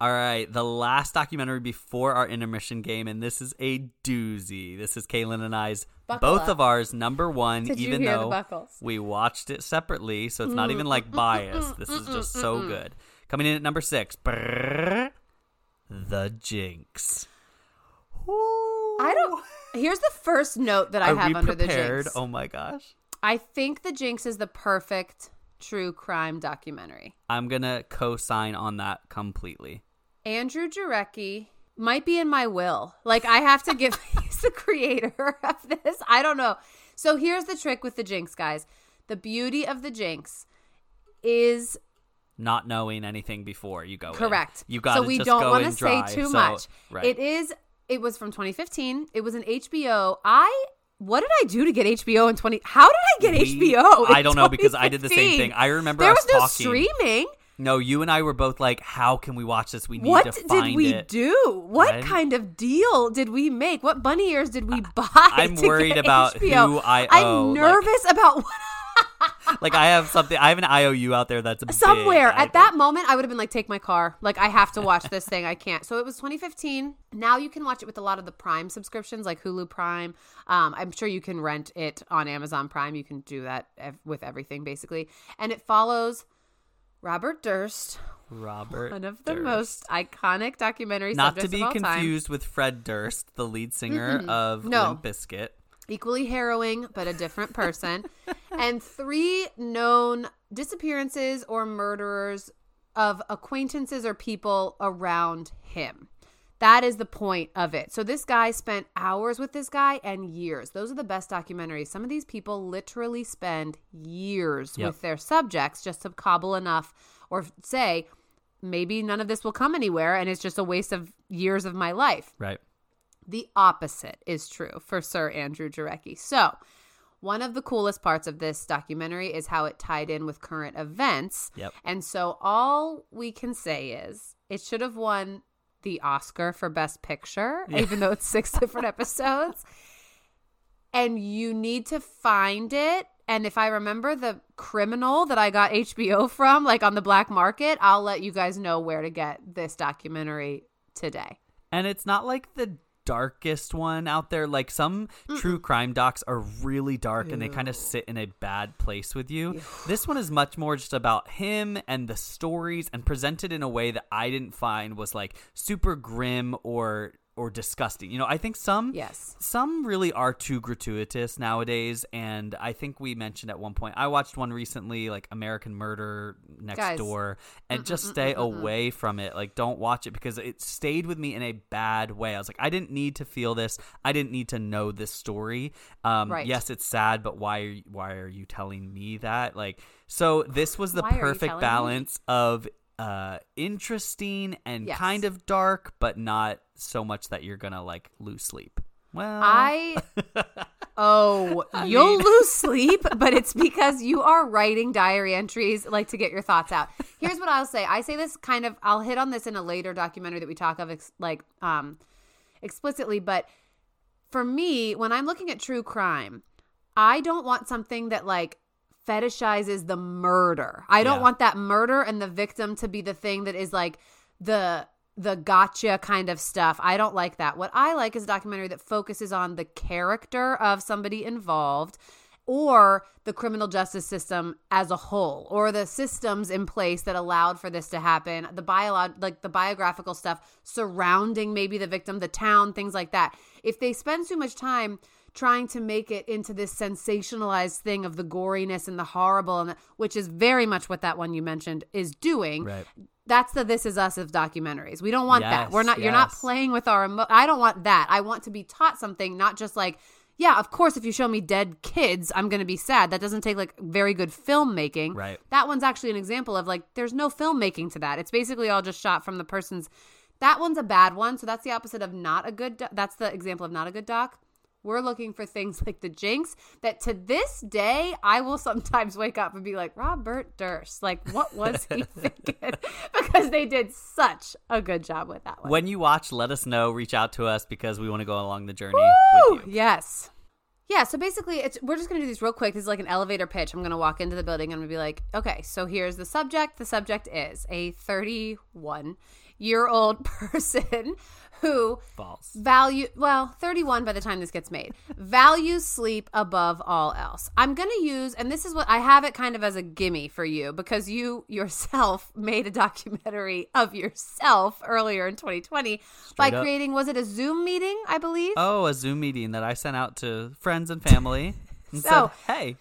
All right, the last documentary before our intermission game, and this is a doozy. This is Kaylin and I's, Buckle both up. of ours, number one. Did even though we watched it separately, so it's not even like mm, mm, mm, biased. This is just so good. Coming in at number six, brrr, The Jinx. I don't, here's the first note that I Are have under prepared? the jinx. Oh my gosh. I think The Jinx is the perfect true crime documentary. I'm gonna co-sign on that completely. Andrew Jarecki might be in my will. Like I have to give *laughs* he's the creator of this. I don't know. So here's the trick with the Jinx, guys. The beauty of the Jinx is Not knowing anything before you go. in. correct. You got so we don't want to say dry, too so- much. Right. It is. It was from 2015. It was an HBO. I. What did I do to get HBO in 20? How did I get We- HBO? in I don't know because I did the same thing. I remember there was no talking. streaming. No, you and I were both like, "How can we watch this? We need What to find it." What did we it." do? What Right? kind of deal did we make? What bunny ears did we buy? I'm worried about HBO? who I owe, I'm like- nervous about *laughs* what. Like I have something. I have an IOU out there that's Somewhere at that moment, I would have been like, "Take my car! Like, I have to watch this thing. I can't." So it was 2015. Now you can watch it with a lot of the Prime subscriptions, like Hulu Prime. Um, I'm sure you can rent it on Amazon Prime. You can do that ev- with everything basically, and it follows Robert Durst, Robert. one of the Durst. most iconic documentary Not to be of all time. confused with Fred Durst, the lead singer of No. Limp Bizkit. Equally harrowing but a different person and three known disappearances or murderers of acquaintances or people around him that is the point of it so this guy spent hours with this guy and years those are the best documentaries some of these people literally spend years Yep. with their subjects just to cobble enough or say maybe none of this will come anywhere and it's just a waste of years of my life. Right. The opposite is true for Sir Andrew Jarecki. So, one of the coolest parts of this documentary is how it tied in with current events. Yep. And so, all we can say is it should have won the Oscar for Best Picture, even though it's six different *laughs* episodes. And you need to find it. And if I remember the criminal that I got HBO from, like on the black market, I'll let you guys know where to get this documentary today. And it's not like the darkest one out there. Like some true crime docs are really dark and they kind of sit in a bad place with you. This one is much more just about him and the stories and presented in a way that I didn't find was like super grim or or disgusting. You know, I think some Yes. some really are too gratuitous nowadays and I think we mentioned at one point I watched one recently like American Murder Next Guys. Door and mm, just mm, mm, stay away from it. Like don't watch it because it stayed with me in a bad way. I was like I didn't need to feel this. I didn't need to know this story. Um Right. yes, it's sad, but why are you, why are you telling me that? Like so this was the Why perfect telling me? balance of uh interesting and Yes. kind of dark but not so much that you're gonna like lose sleep well I *laughs* oh, you'll lose sleep, but it's because you are writing diary entries like to get your thoughts out. Here's what I'll say. I say this kind of I'll hit on this in a later documentary that we talk of ex- like um explicitly, but for me, when I'm looking at true crime, I don't want something that like fetishizes the murder. I don't Yeah. want that murder and the victim to be the thing that is like the the gotcha kind of stuff. I don't like that. What I like is a documentary that focuses on the character of somebody involved or the criminal justice system as a whole or the systems in place that allowed for this to happen the bio like the biographical stuff surrounding maybe the victim the town things like that if they spend too much time trying to make it into this sensationalized thing of the goriness and the horrible and the, which is very much what that one you mentioned is doing. Right. that's the this is us of documentaries. We don't want that. We're not you're not playing with our emo- i don't want that. I want to be taught something not just like yeah of course if you show me dead kids i'm going to be sad. That doesn't take like very good filmmaking. Right. that one's actually an example of like there's no filmmaking to that. It's basically all just shot from the person's that one's a bad one so that's the opposite of not a good do- that's the example of not a good doc we're looking for things like the jinx that to this day I will sometimes wake up and be like, Robert Durst, like what was he *laughs* thinking? *laughs* because they did such a good job with that one. when you watch let us know reach out to us because we want to go along the journey Woo! with you Yes. Yeah, so basically it's we're just gonna do these real quick. This is like an elevator pitch. I'm gonna walk into the building and I'm gonna be like, okay, so here's the subject. The subject is a 31 year old *laughs* person who false. value well 31 by the time this gets made values sleep above all else. I'm gonna use and this is what i have it kind of as a gimme for you because you yourself *laughs* made a documentary of yourself earlier in 2020 by up. creating was it a zoom meeting i believe? Oh a zoom meeting that i sent out to friends and family and *laughs* So- said hey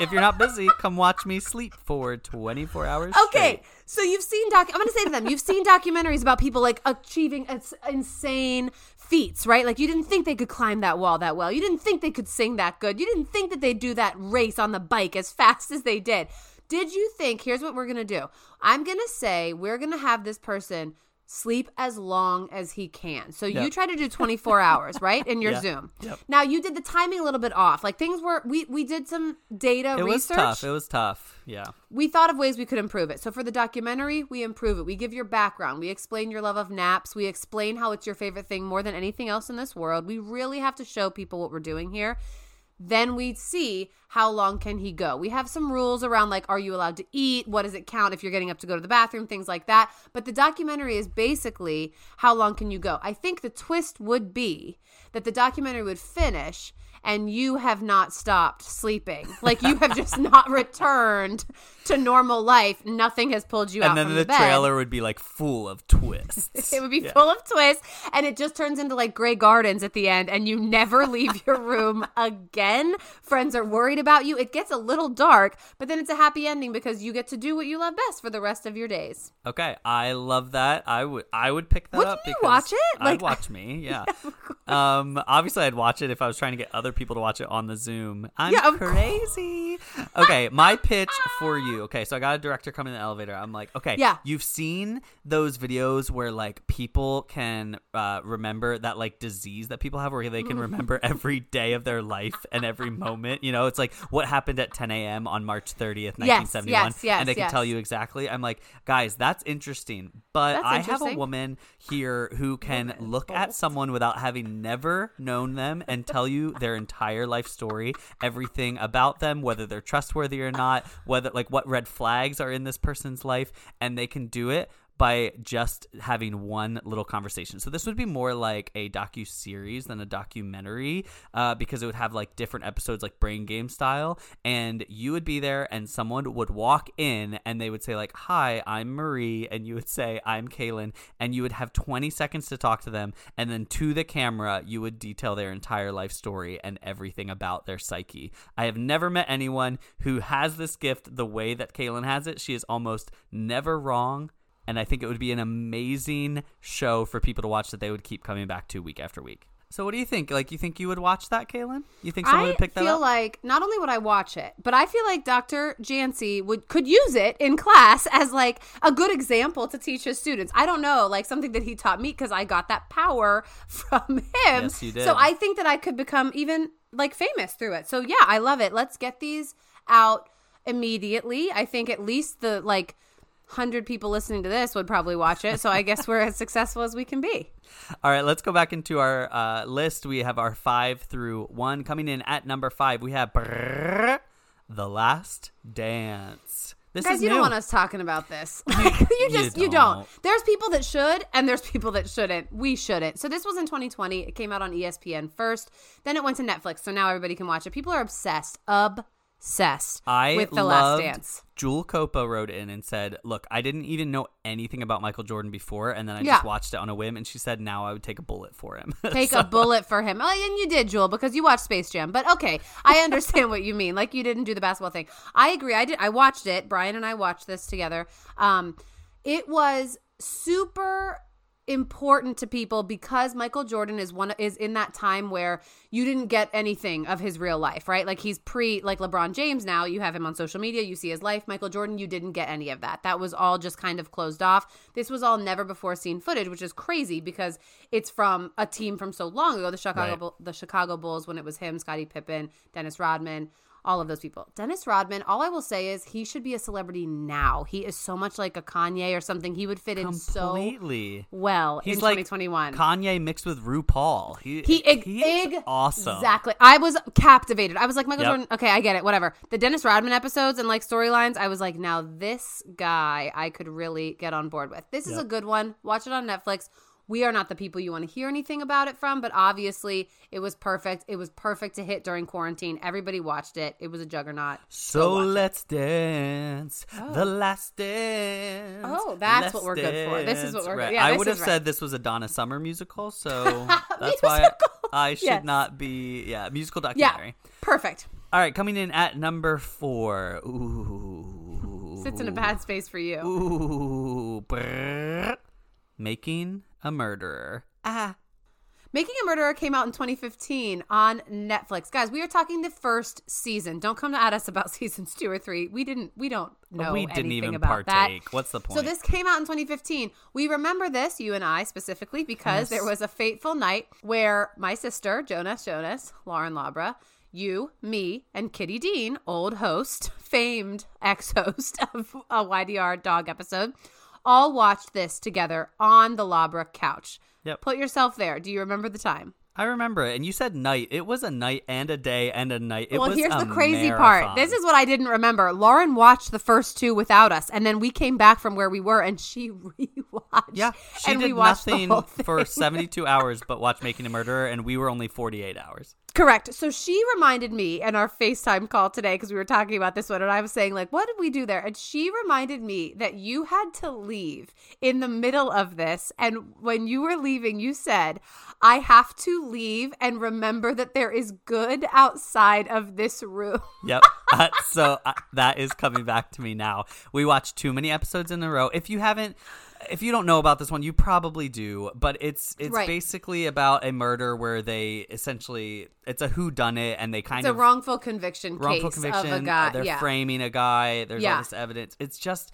if you're not busy come watch me sleep for 24 hours Okay, straight." so you've seen doc. I'm going to say to them, you've seen documentaries about people like achieving ins- insane feats, right? Like you didn't think they could climb that wall that well. You didn't think they could sing that good. You didn't think that they'd do that race on the bike as fast as they did. Did you think? Here's what we're going to do. I'm going to say we're going to have this person sleep as long as he can. So you try to do 24 *laughs* hours, right? In your. Zoom. Yep. Now you did the timing a little bit off. Like things were we we did some data research. it was tough it was tough yeah we thought of ways we could improve it. So for the documentary, we improve it. We give your background. We explain your love of naps. We explain how it's your favorite thing more than anything else in this world. We really have to show people what we're doing here. Then we'd see how long can he go. We have some rules around like are you allowed to eat? What does it count if you're getting up to go to the bathroom? Things like that. But the documentary is basically how long can you go? I think the twist would be that the documentary would finish and you have not stopped sleeping. Like you have just *laughs* not returned to normal life. Nothing has pulled you out and then the, the, trailer would be like full of twists *laughs* It would be Yeah. full of twists, and it just turns into like gray gardens at the end, and you never *laughs* leave your room again. Friends are worried about you. It gets a little dark, but then it's a happy ending because you get to do what you love best for the rest of your days. Okay, I love that. I would I would pick that Wouldn't up. you watch it? I'd watch me. *laughs* Yeah. um. Obviously, I'd watch it if I was trying to get other people to watch it on the Zoom. I'm Yeah, crazy. Okay, my pitch for you. Okay, so I got a director coming in the elevator. I'm like, okay, Yeah. You've seen those videos where like people can uh, remember that like disease that people have, where they can remember every day of their life and every *laughs* moment. You know, it's like what happened at 10 a.m. on March 30th, 1971, yes, yes, and they can yes. tell you exactly. I'm like, guys, that's interesting, but That's I have a woman here who can look at someone without having never known them and tell you their entire life story, everything about them, whether they're trustworthy or not, whether like what red flags are in this person's life, and they can do it by just having one little conversation. So this would be more like a docu series than a documentary, uh, because it would have like different episodes, like brain game style, and you would be there, and someone would walk in, and they would say like, "Hi, I'm Marie," and you would say, "I'm Kaylin," and you would have 20 seconds to talk to them, and then to the camera, you would detail their entire life story and everything about their psyche. I have never met anyone who has this gift the way that Kaylin has it. She is almost never wrong and I think it would be an amazing show for people to watch that they would keep coming back to week after week. So, what do you think? Like, you think you would watch that, Kaylin? You think someone I would pick that up? I feel like not only would I watch it, but I feel like Dr. Jancy would could use it in class as like a good example to teach his students. I don't know, like something that he taught me because I got that power *laughs* from him. Yes, you did. So I think that I could become even like famous through it. So yeah, I love it. Let's get these out immediately. I think at least the like hundred people listening to this would probably watch it. So I guess we're as successful as we can be. All right, let's go back into our uh, list. We have our five through one. Coming in at number five, we have brrrr, The Last Dance. This Guys, is you new. don't want us talking about this. Like, *laughs* you just you don't. don't. There's people that should, and there's people that shouldn't. We shouldn't. So this was in 2020. It came out on ESPN first. Then it went to Netflix. So now everybody can watch it. People are obsessed, obsessed I with the Last Dance. Jewel Copa wrote in and said, "Look, I didn't even know anything about Michael Jordan before, and then I Yeah. just watched it on a whim." And she said, "Now I would take a bullet for him." *laughs* Take So- a bullet for him. Oh, and you did, Jewel, because you watched Space Jam. But okay, I understand what you mean. Like you didn't do the basketball thing. I agree. I did. I watched it. Brian and I watched this together. Um, it was super important to people because Michael Jordan is one is in that time where you didn't get anything of his real life, right? Like he's pre like LeBron James now, you have him on social media, you see his life. Michael Jordan, you didn't get any of that. That was all just kind of closed off. This was all never before seen footage, which is crazy because it's from a team from so long ago, the Chicago Right. Bull- the Chicago Bulls when it was him, Scottie Pippen, Dennis Rodman, all of those people. Dennis Rodman, all I will say is he should be a celebrity now. He is so much like a Kanye or something. He would fit in so completely. well He's in like 2021. Kanye mixed with RuPaul. He he, eg- is awesome. Exactly. I was captivated. I was like, Michael Yep. Jordan, okay, I get it, whatever. The Dennis Rodman episodes and like storylines, I was like, now this guy I could really get on board with. This is a good one. Watch it on Netflix. We are not the people you want to hear anything about it from, but obviously it was perfect. It was perfect to hit during quarantine. Everybody watched it. It was a juggernaut. So watch it. let's dance, the oh. last dance. Oh, that's Let's what we're good for. This is what we're good- yeah, I would have right. said this was a Donna Summer musical, so *laughs* that's why I should Yes. not be. Yeah, musical Yeah, documentary. perfect. All right, coming in at number four. Ooh, Sits in a bad space for you. Ooh, brrr. making a murderer. Ah, Making a Murderer came out in 2015 on Netflix. Guys, we are talking the first season. Don't come at us about *laughs* seasons two or three. We didn't. We don't know. we didn't even about partake. that. What's the point? So this came out in 2015. We remember this, you and I specifically, because Yes. there was a fateful night where my sister Jonas Jonas, Lauren Labra, you, me, and Kitty Dean, old host, *laughs* famed ex-host of a YDR dog episode, all watched this together on the Labra couch. Yep. Put yourself there. Do you remember the time? I remember it, and you said night. It was a night and a day and a night. It well, here's the crazy part. This is what I didn't remember. Lauren watched the first two without us, and then we came back from where we were, and she *laughs* rewatched. Yeah, she and did we watched nothing for *laughs* 72 hours but watch Making a Murderer, and we were only 48 hours. Correct. So she reminded me in our FaceTime call today because we were talking about this one, and I was saying like, "What did we do there?" And she reminded me that you had to leave in the middle of this, and when you were leaving, you said, "I have to leave and remember that there is good outside of this room." *laughs* Yep. Uh, so uh, that is coming back to me now. We watched too many episodes in a row. If you haven't, if you don't know about this one, you probably do, but it's it's Right. basically about a murder where they essentially it's a who done it and they kind It's a of wrongful conviction wrongful case conviction. of a guy. they're yeah. framing a guy. There's all this evidence. It's just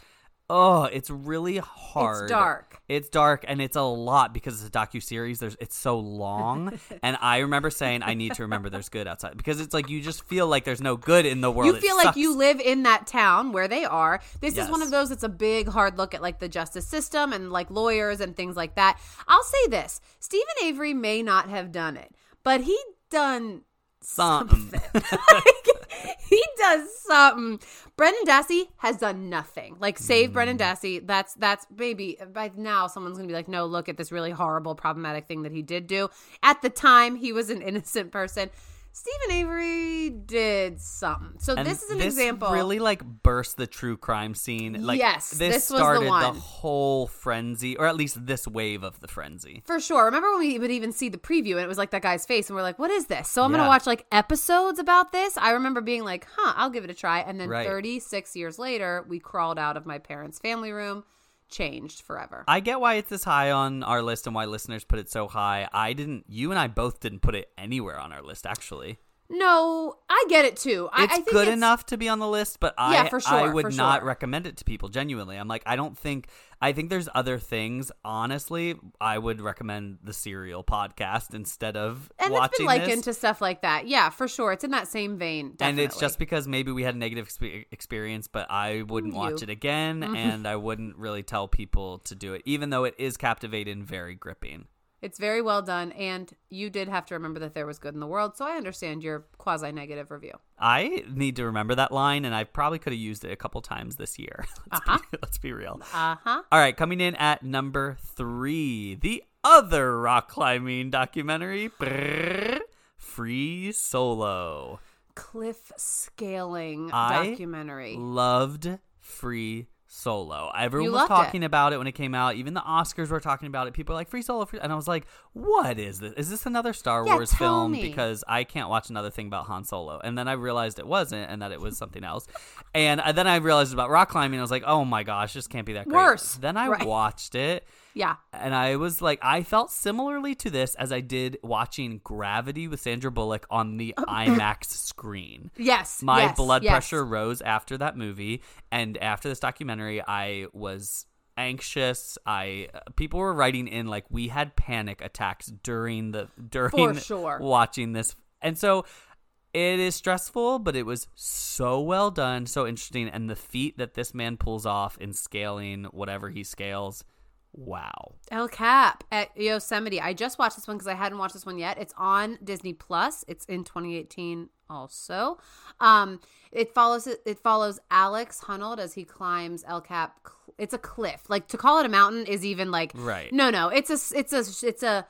oh, it's really hard. It's dark. It's dark and it's a lot because it's a docu series. There's it's so long, *laughs* and I remember saying I need to remember there's good outside because it's like you just feel like there's no good in the world. You feel like you live in that town where they are. This is one of those that's a big hard look at like the justice system and like lawyers and things like that. I'll say this. Steven Avery may not have done it, but he done something. *laughs* like, *laughs* he does something. Brendan Dassey has done nothing. Like save Brendan Mm. Dassey. That's that's maybe by now someone's gonna be like, no, look at this really horrible, problematic thing that he did do. At the time, he was an *laughs* innocent person. Steven Avery did something. So And this is an example. Really, like burst the true crime scene. Like Yes, this, this was the started one. whole frenzy, or at least this wave of the frenzy. For sure. Remember when we would even see the preview and it was like that guy's face and we're like, what is this? So I'm gonna watch like episodes about this. I remember being like, huh, I'll give it a try. And then Right. 36 years later, we crawled out of my parents' family room, changed forever. I get why it's this high on our list and why listeners put it so high. I didn't. You and I both didn't put it anywhere on our list. Actually, no, I get it too. I, it's I think good it's- enough to be on the list, but I, Yeah, for sure, I would not sure. recommend it to people. Genuinely, I'm like, I don't think. I think there's other things. Honestly, I would recommend the Serial podcast instead of And it's been likened to stuff like that. Yeah, for sure. It's in that same vein. Definitely. And it's just because maybe we had a negative expe- experience, but I wouldn't watch You. Mm-hmm. it again, and I wouldn't really tell people to do it, even though it is captivating, and very gripping. It's very well done. And you did have to remember that there was good in the world. So I understand your quasi negative review. I need to remember that line, and I probably could have used it a couple times this year. *laughs* Let's, Uh-huh. be, *laughs* let's be real. Uh huh. All right, coming in at number three, the other rock climbing documentary, Brrr, Free Solo. Cliff scaling I documentary. Loved Free Solo. Everyone was loved it. talking about it when it came out. Even the Oscars were talking about it. People were like Free Solo, free, and I was like, "What is this? Is this another Star Yeah, Wars film?" me. Because I can't watch another thing about Han Solo. And then I realized it wasn't, and that it was something else. And uh, then I realized about rock climbing. I was like, "Oh my gosh, this can't be that great." Worse. Then I Right. watched it. Yeah. And I was like, I felt similarly to this as I did watching Gravity with Sandra Bullock on the *laughs* IMAX screen. Yes. My yes, blood yes. pressure rose after that movie, and after this documentary, I was anxious. I uh, people were writing in like we had panic attacks during the during sure. watching this, and so it is stressful, but it was so well done, so interesting, and the feat that this man pulls off in scaling whatever he scales, wow. El Cap at Yosemite. I just watched this one because I hadn't watched this one yet. It's on Disney Plus. It's in 2018 also. Um, it follows it follows Alex Honnold as he climbs El Cap. It's a cliff. Like to call it a mountain is even like Right. No, no. It's a it's a it's a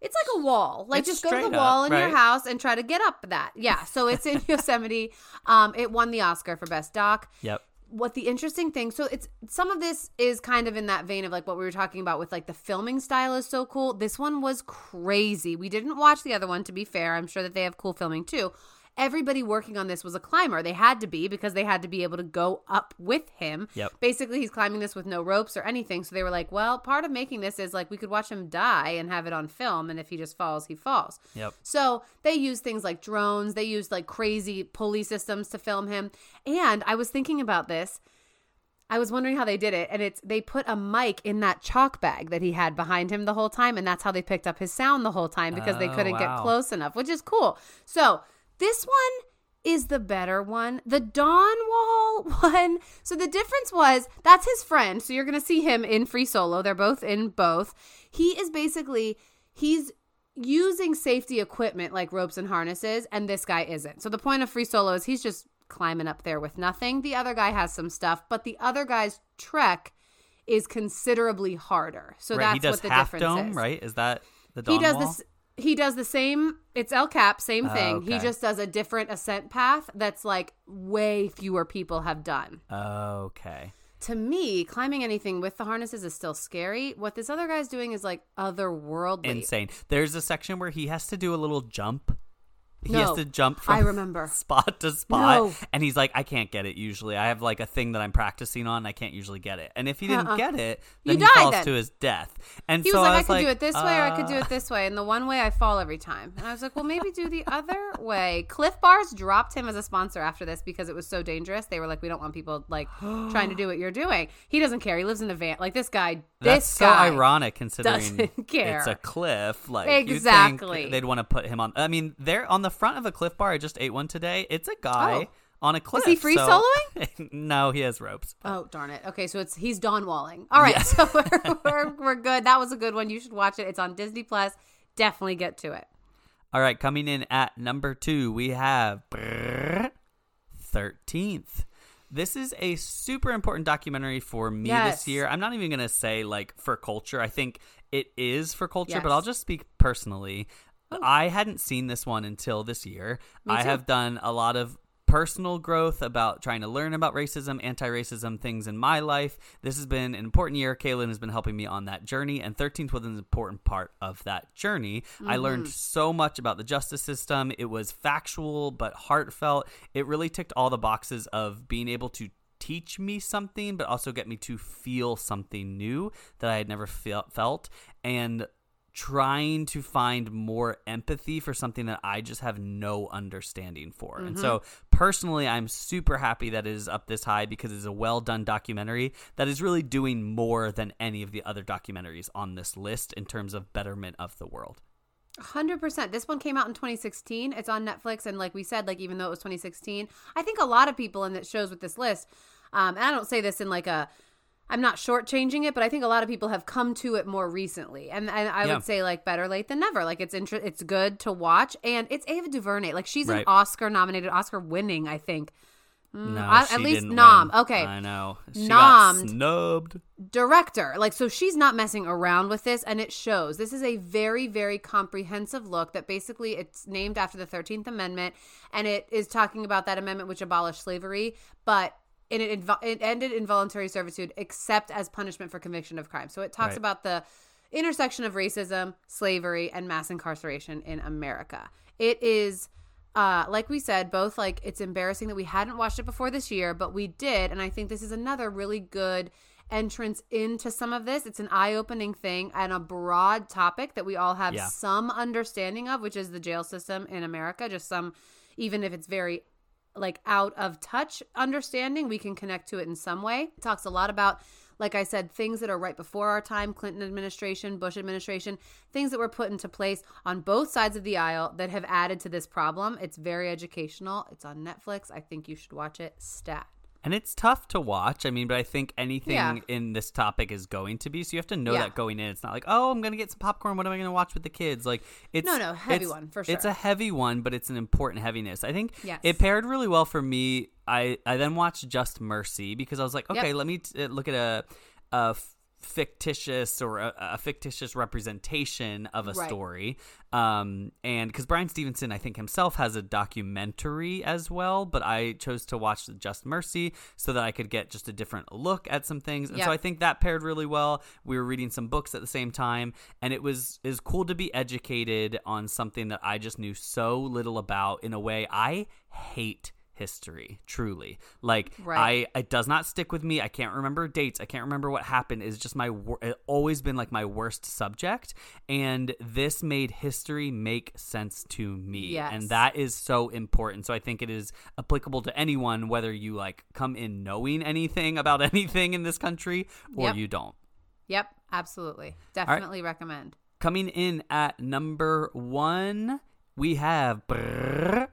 it's like a wall. Like It's just go to the wall up, in right? your house and try to get up that. Yeah. So it's in *laughs* Yosemite. Um, it won the Oscar for best doc Yep. What the interesting thing so it's some of this is kind of in that vein of like what we were talking about with like the filming style is so cool. This one was crazy. We didn't watch the other one to be fair. I'm sure that they have cool filming too everybody working on this was a climber they had to be because they had to be able to go up with him Yep. basically he's climbing this with no ropes or anything so they were like well part of making this is like we could watch him die and have it on film and if he just falls he falls Yep. so they use things like drones, they use like crazy pulley systems to film him. And I was thinking about this. I was wondering how they did it, and it's they put a mic in that chalk bag that he had behind him the whole time, and that's how they picked up his sound the whole time because they Oh, couldn't get close enough, which is cool. So this one is the better one. The Dawn Wall *laughs* one. So the difference was that's his friend. So you're gonna see him in Free Solo. They're both in both. He is basically he's using safety equipment like ropes and harnesses, and this guy isn't. So the point of Free Solo is he's just climbing up there with nothing. The other guy has some stuff, but the other guy's trek is considerably harder. So right. that's He does what the half difference dome, is. right? Is that the Dawn He does Wall? this. He does the same. It's El Cap, same Oh, thing. He okay. just does a different ascent path that's like way fewer people have done. Okay. To me, climbing anything with the harnesses is still scary. What this other guy's doing is like otherworldly. Insane. There's a section where he has to do a little jump He No, has to jump from I remember. *laughs* spot to spot, No. and he's like, "I can't get it usually. I have like a thing that I'm practicing on. I can't usually get it. And if he didn't Uh-uh. get it, You then he die falls then. to his death." And He so was like, I I, could like, do it this way or I could do uh, it this way. And the one way I fall every time. And I was like, well, maybe do the other way. Cliff Bars dropped him as a sponsor after this because it was so dangerous. They were like, we don't want people like trying to do what you're doing. He doesn't care. He lives in a van. Like this guy, That's this so guy. ironic considering *laughs* it's a cliff. Like Exactly. you think they'd want to put him on. I mean, they're on the front of a cliff bar. I just ate one today. It's a guy Oh. on a cliff. Is he free so- *laughs* no, he has ropes. Oh darn it! Okay, so it's he's Dawn Walling. All right, so *laughs* we're, we're we're good. That was a good one. You should watch it. It's on Disney Plus. Definitely get to it. All right, coming in at number two, we have Thirteenth. This is a super important documentary for me Yes. this year. I'm not even gonna say like for culture. I think it is for culture, but I'll just speak personally. Oh. I hadn't seen this one until this year. I have done a lot of personal growth about trying to learn about racism, anti-racism things in my life. This has been an important year. Kaylin has been helping me on that journey, and 13th was an important part of that journey. I mm-hmm. learned so much about the justice system. It was factual but heartfelt. It really ticked all the boxes of being able to teach me something, but also get me to feel something new that I had never felt felt, and trying to find more empathy for something that I just have no understanding for. And so personally I'm super happy that it is up this high because it's a well done documentary that is really doing more than any of the other documentaries on this list in terms of betterment of the world. Hundred percent. This one came out in 2016. It's on Netflix, and like we said, like even though it was 2016, I think a lot of people in that shows with this list. Um, and I don't say this in like a, I'm not shortchanging it, but I think a lot of people have come to it more recently. And, and I Yeah. would say like better late than never. Like it's inter- it's good to watch, and it's Ava DuVernay. Like she's an Oscar nominated, Oscar winning, I think. Mm, no, I- at least nom. win. Okay. I know. She Nommed. snubbed. director. Like, so she's not messing around with this, and it shows. This is a very, very comprehensive look that basically it's named after the 13th Amendment, and it is talking about that amendment which abolished slavery, but. And it, it ended involuntary servitude except as punishment for conviction of crime. So it talks Right. about the intersection of racism, slavery, and mass incarceration in America. It is uh, like we said, both like it's embarrassing that we hadn't watched it before this year, but we did, and I think this is another really good entrance into some of this. It's an eye-opening thing and a broad topic that we all have Yeah. some understanding of, which is the jail system in America. Just some, even if it's very like out of touch understanding, we can connect to it in some way. It talks a lot about, like I said, things that are right before our time, Clinton administration, Bush administration, things that were put into place on both sides of the aisle that have added to this problem. It's very educational. It's on Netflix. I think you should watch it. Stat. And it's tough to watch. I mean, but I think anything Yeah. in this topic is going to be. So you have to know Yeah. that going in. It's not like, oh, I'm going to get some popcorn. What am I going to watch with the kids? Like, it's No, no, heavy one, for sure. It's a heavy one, but it's an important heaviness. I think Yes. it paired really well for me. I I then watched Just Mercy because I was like, okay, Yep. let me t- uh, look at a fictitious or a, a fictitious representation of a Right. story. Um and because bryan stevenson i think himself has a documentary as well but i chose to watch just mercy so that i could get just a different look at some things. And so i think that paired really well. We were reading some books at the same time and it was is cool to be educated on something that i just knew so little about in a way i hate history truly like Right. i it does not stick with me i can't remember dates i can't remember what happened it's just my it always been like my worst subject and this made history make sense to me Yes. and that is so important so i think it is applicable to anyone whether you like come in knowing anything about *laughs* anything in this country or Yep. you don't Yep, absolutely. Definitely recommend. coming in at number one we have brrr,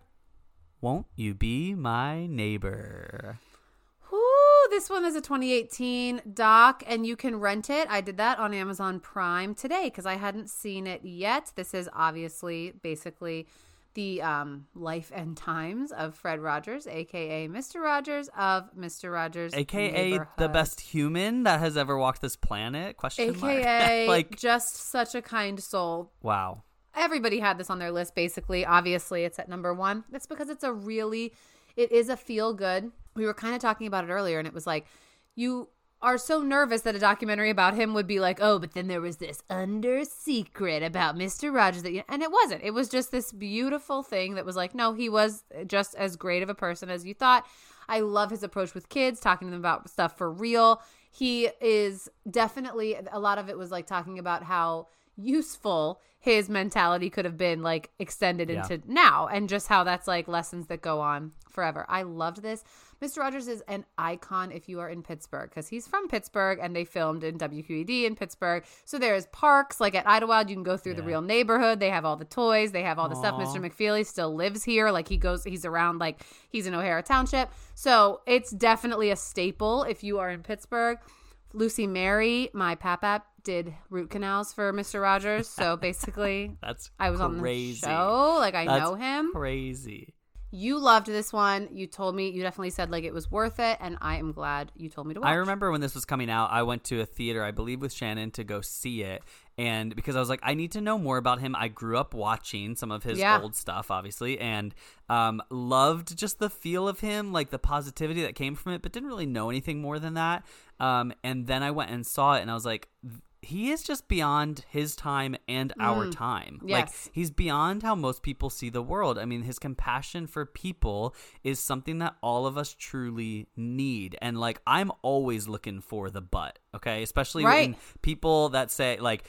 won't you be my neighbor Whoo, this one is a 2018 doc, and you can rent it. I did that on Amazon Prime today because I hadn't seen it yet. This is obviously basically the um, life and times of Fred Rogers, aka Mr. Rogers of Mr. Rogers, aka the best human that has ever walked this planet question mark. *laughs* aka like just such a kind soul. wow everybody had this on their list basically obviously it's at number one it's because it's a really it is a feel good we were kind of talking about it earlier and it was like you are so nervous that a documentary about him would be like, oh, but then there was this under secret about Mr. Rogers that, you and it wasn't. It was just this beautiful thing that was like, no, he was just as great of a person as you thought. I love his approach with kids, talking to them about stuff for real. He is definitely a lot of it was like talking about how useful his mentality could have been like extended Yeah. into now and just how that's like lessons that go on forever. I loved this. Mr. Rogers is an icon if you are in Pittsburgh because he's from Pittsburgh and they filmed in WQED in Pittsburgh. So there's parks like at Idlewild, you can go through the real neighborhood. They have all the toys, they have all the stuff. Mr. McFeely still lives here. Like he goes, he's around, like he's in O'Hara Township. So it's definitely a staple if you are in Pittsburgh. Lucy Mary, my papap, did root canals for Mr. Rogers. So *laughs* basically, That's I was crazy. on the show. Like I That's know him. Crazy. You loved this one. You told me you definitely said like it was worth it, and I am glad you told me to watch. I remember when this was coming out, I went to a theater, I believe with Shannon to go see it. And because I was like, I need to know more about him. I grew up watching some of his Yeah. old stuff, obviously, and um, loved just the feel of him, like the positivity that came from it, but didn't really know anything more than that. Um, and then I went and saw it, and I was like, he is just beyond his time and our time. Like he's beyond how most people see the world. I mean, his compassion for people is something that all of us truly need. And like I'm always looking for the but, okay? Especially Right. in people that say like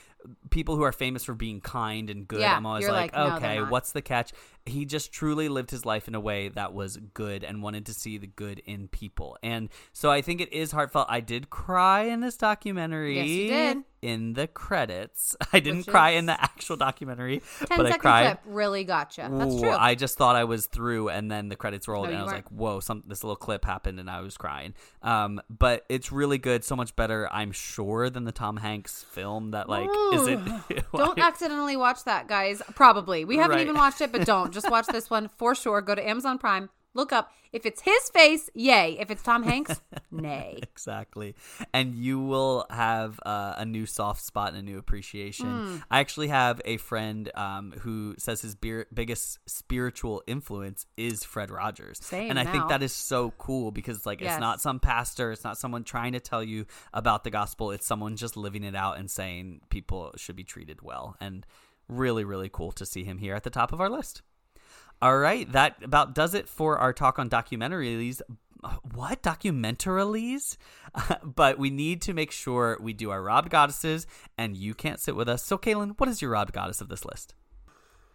people who are famous for being kind and good. Yeah, I'm always like, like, no, okay, what's the catch? He just truly lived his life in a way that was good and wanted to see the good in people. And so I think it is heartfelt. I did cry in this documentary. Yes, you did. In the credits. *laughs* I didn't Which cry in the actual documentary, *laughs* 10 but I cried. clip really gotcha. That's Ooh, true. I just thought I was through, and then the credits rolled, No, and I was weren't. like, "Whoa!" Some this little clip happened, and I was crying. Um, but it's really good, so much better, I'm sure, than the Tom Hanks film. That like is it? *laughs* don't accidentally watch that, guys. Probably. We haven't Right. even watched it, but don't. Just *laughs* watch this one for sure. Go to Amazon Prime. Look up. If it's his face, yay. If it's Tom Hanks, *laughs* nay. exactly and you will have uh, a new soft spot and a new appreciation Hmm. i actually have a friend um, who says his beer- biggest spiritual influence is fred rogers Same and i think that is so cool because like Yes. it's not some pastor it's not someone trying to tell you about the gospel it's someone just living it out and saying people should be treated well and really really cool to see him here at the top of our list all right, that about does it for our talk on documentaries. What documentaries? *laughs* but we need to make sure we do our robbed goddesses, and you can't sit with us. So, Kaylin, what is your robbed goddess of this list?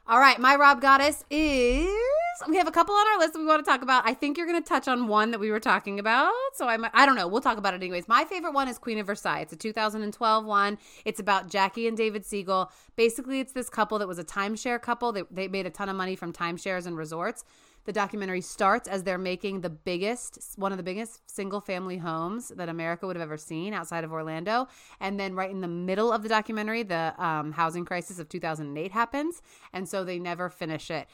All right, my robbed Goddess is. We have a couple on our list that we want to talk about. I think you're going to touch on one that we were talking about. So I'm, I don't know. We'll talk about it anyways. My favorite one is Queen of Versailles. It's a 2012 one. It's about Jackie and David Siegel. Basically, it's this couple that was a timeshare couple. They, they made a ton of money from timeshares and resorts. The documentary starts as they're making the biggest, one of the biggest single family homes that America would have ever seen outside of Orlando. And then, right in the middle of the documentary, the um, housing crisis of 2008 happens. And so they never finish it.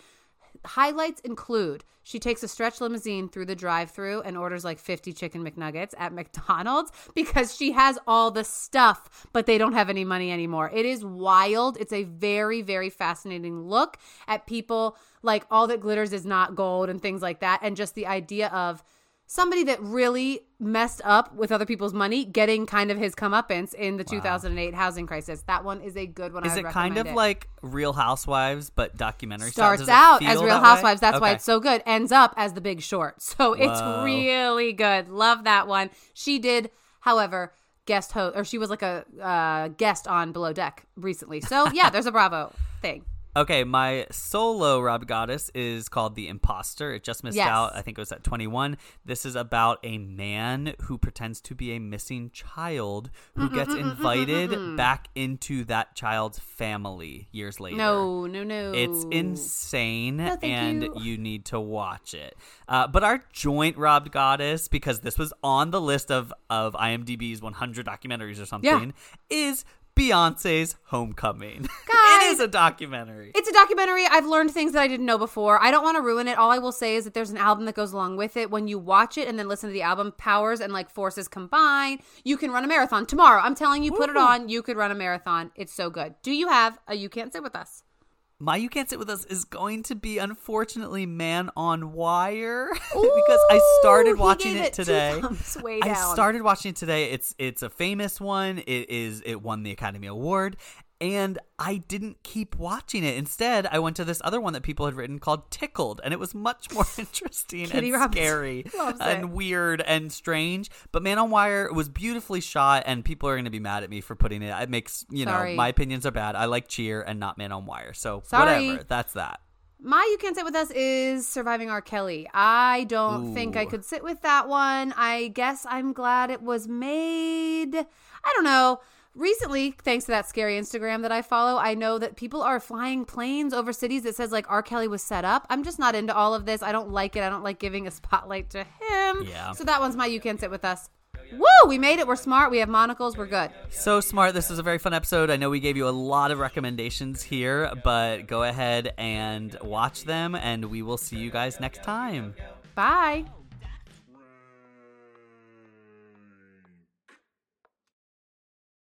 Highlights include she takes a stretch limousine through the drive through and orders like 50 chicken McNuggets at McDonald's *laughs* because she has all the stuff, but they don't have any money anymore. It is wild. It's a very, very fascinating look at people like all that glitters is not gold and things like that. And just the idea of somebody that really messed up with other people's money getting kind of his comeuppance in the 2008 housing crisis. That one is a good one. Is it kind of it like Real Housewives, but documentary? starts out as Real that way? Housewives. That's why it's so good. Ends up as The Big Short. *laughs* So it's really good. Love that one. She did, however, guest host, or she was like a uh, guest on Below Deck recently. So yeah, there's a Bravo thing. Okay, my solo robbed Goddess is called The Imposter. It just missed Yes. out. I think it was at 21. This is about a man who pretends to be a missing child who gets *laughs* invited *laughs* back into that child's family years later. No, no, no. It's insane, thank and you. you. need to watch it. Uh, but our joint robbed goddess, because this was on the list of of IMDb's 100 documentaries or something, is Beyonce's Homecoming. *laughs* it Guys, is a documentary. It's a documentary. I've learned things that I didn't know before. I don't want to ruin it. All I will say is that there's an album that goes along with it. When you watch it and then listen to the album, powers and like forces combine, you can run a marathon tomorrow. I'm telling you, put it on. You could run a marathon. It's so good. Do you have a You Can't Sit With Us? My You Can't Sit With Us is going to be, unfortunately, Man on Wire. *laughs* because I started Ooh, watching it, it today. *laughs* I started watching it today. It's it's a famous one. It is it won the Academy Award. And I didn't keep watching it. Instead, I went to this other one that people had written called Tickled, and it was much more *laughs* interesting and Robinson scary *laughs* and it. weird and strange. But Man on Wire was beautifully shot, and people are going to be mad at me for putting it. It makes you Sorry. know my opinions are bad. I like Cheer and not Man on Wire, so Sorry. whatever. That's that. My You Can't Sit With Us is Surviving R. Kelly. I don't think I could sit with that one. I guess I'm glad it was made. I don't know. Recently, thanks to that scary Instagram that I follow, I know that people are flying planes over cities that says like R. Kelly was set up. I'm just not into all of this. I don't like it. I don't like giving a spotlight to him. Yeah. So that one's my You Can't Sit With Us. Woo! We made it. We're smart. We have monocles. We're good. So smart. This is a very fun episode. I know we gave you a lot of recommendations here, but go ahead and watch them, and we will see you guys next time. Bye.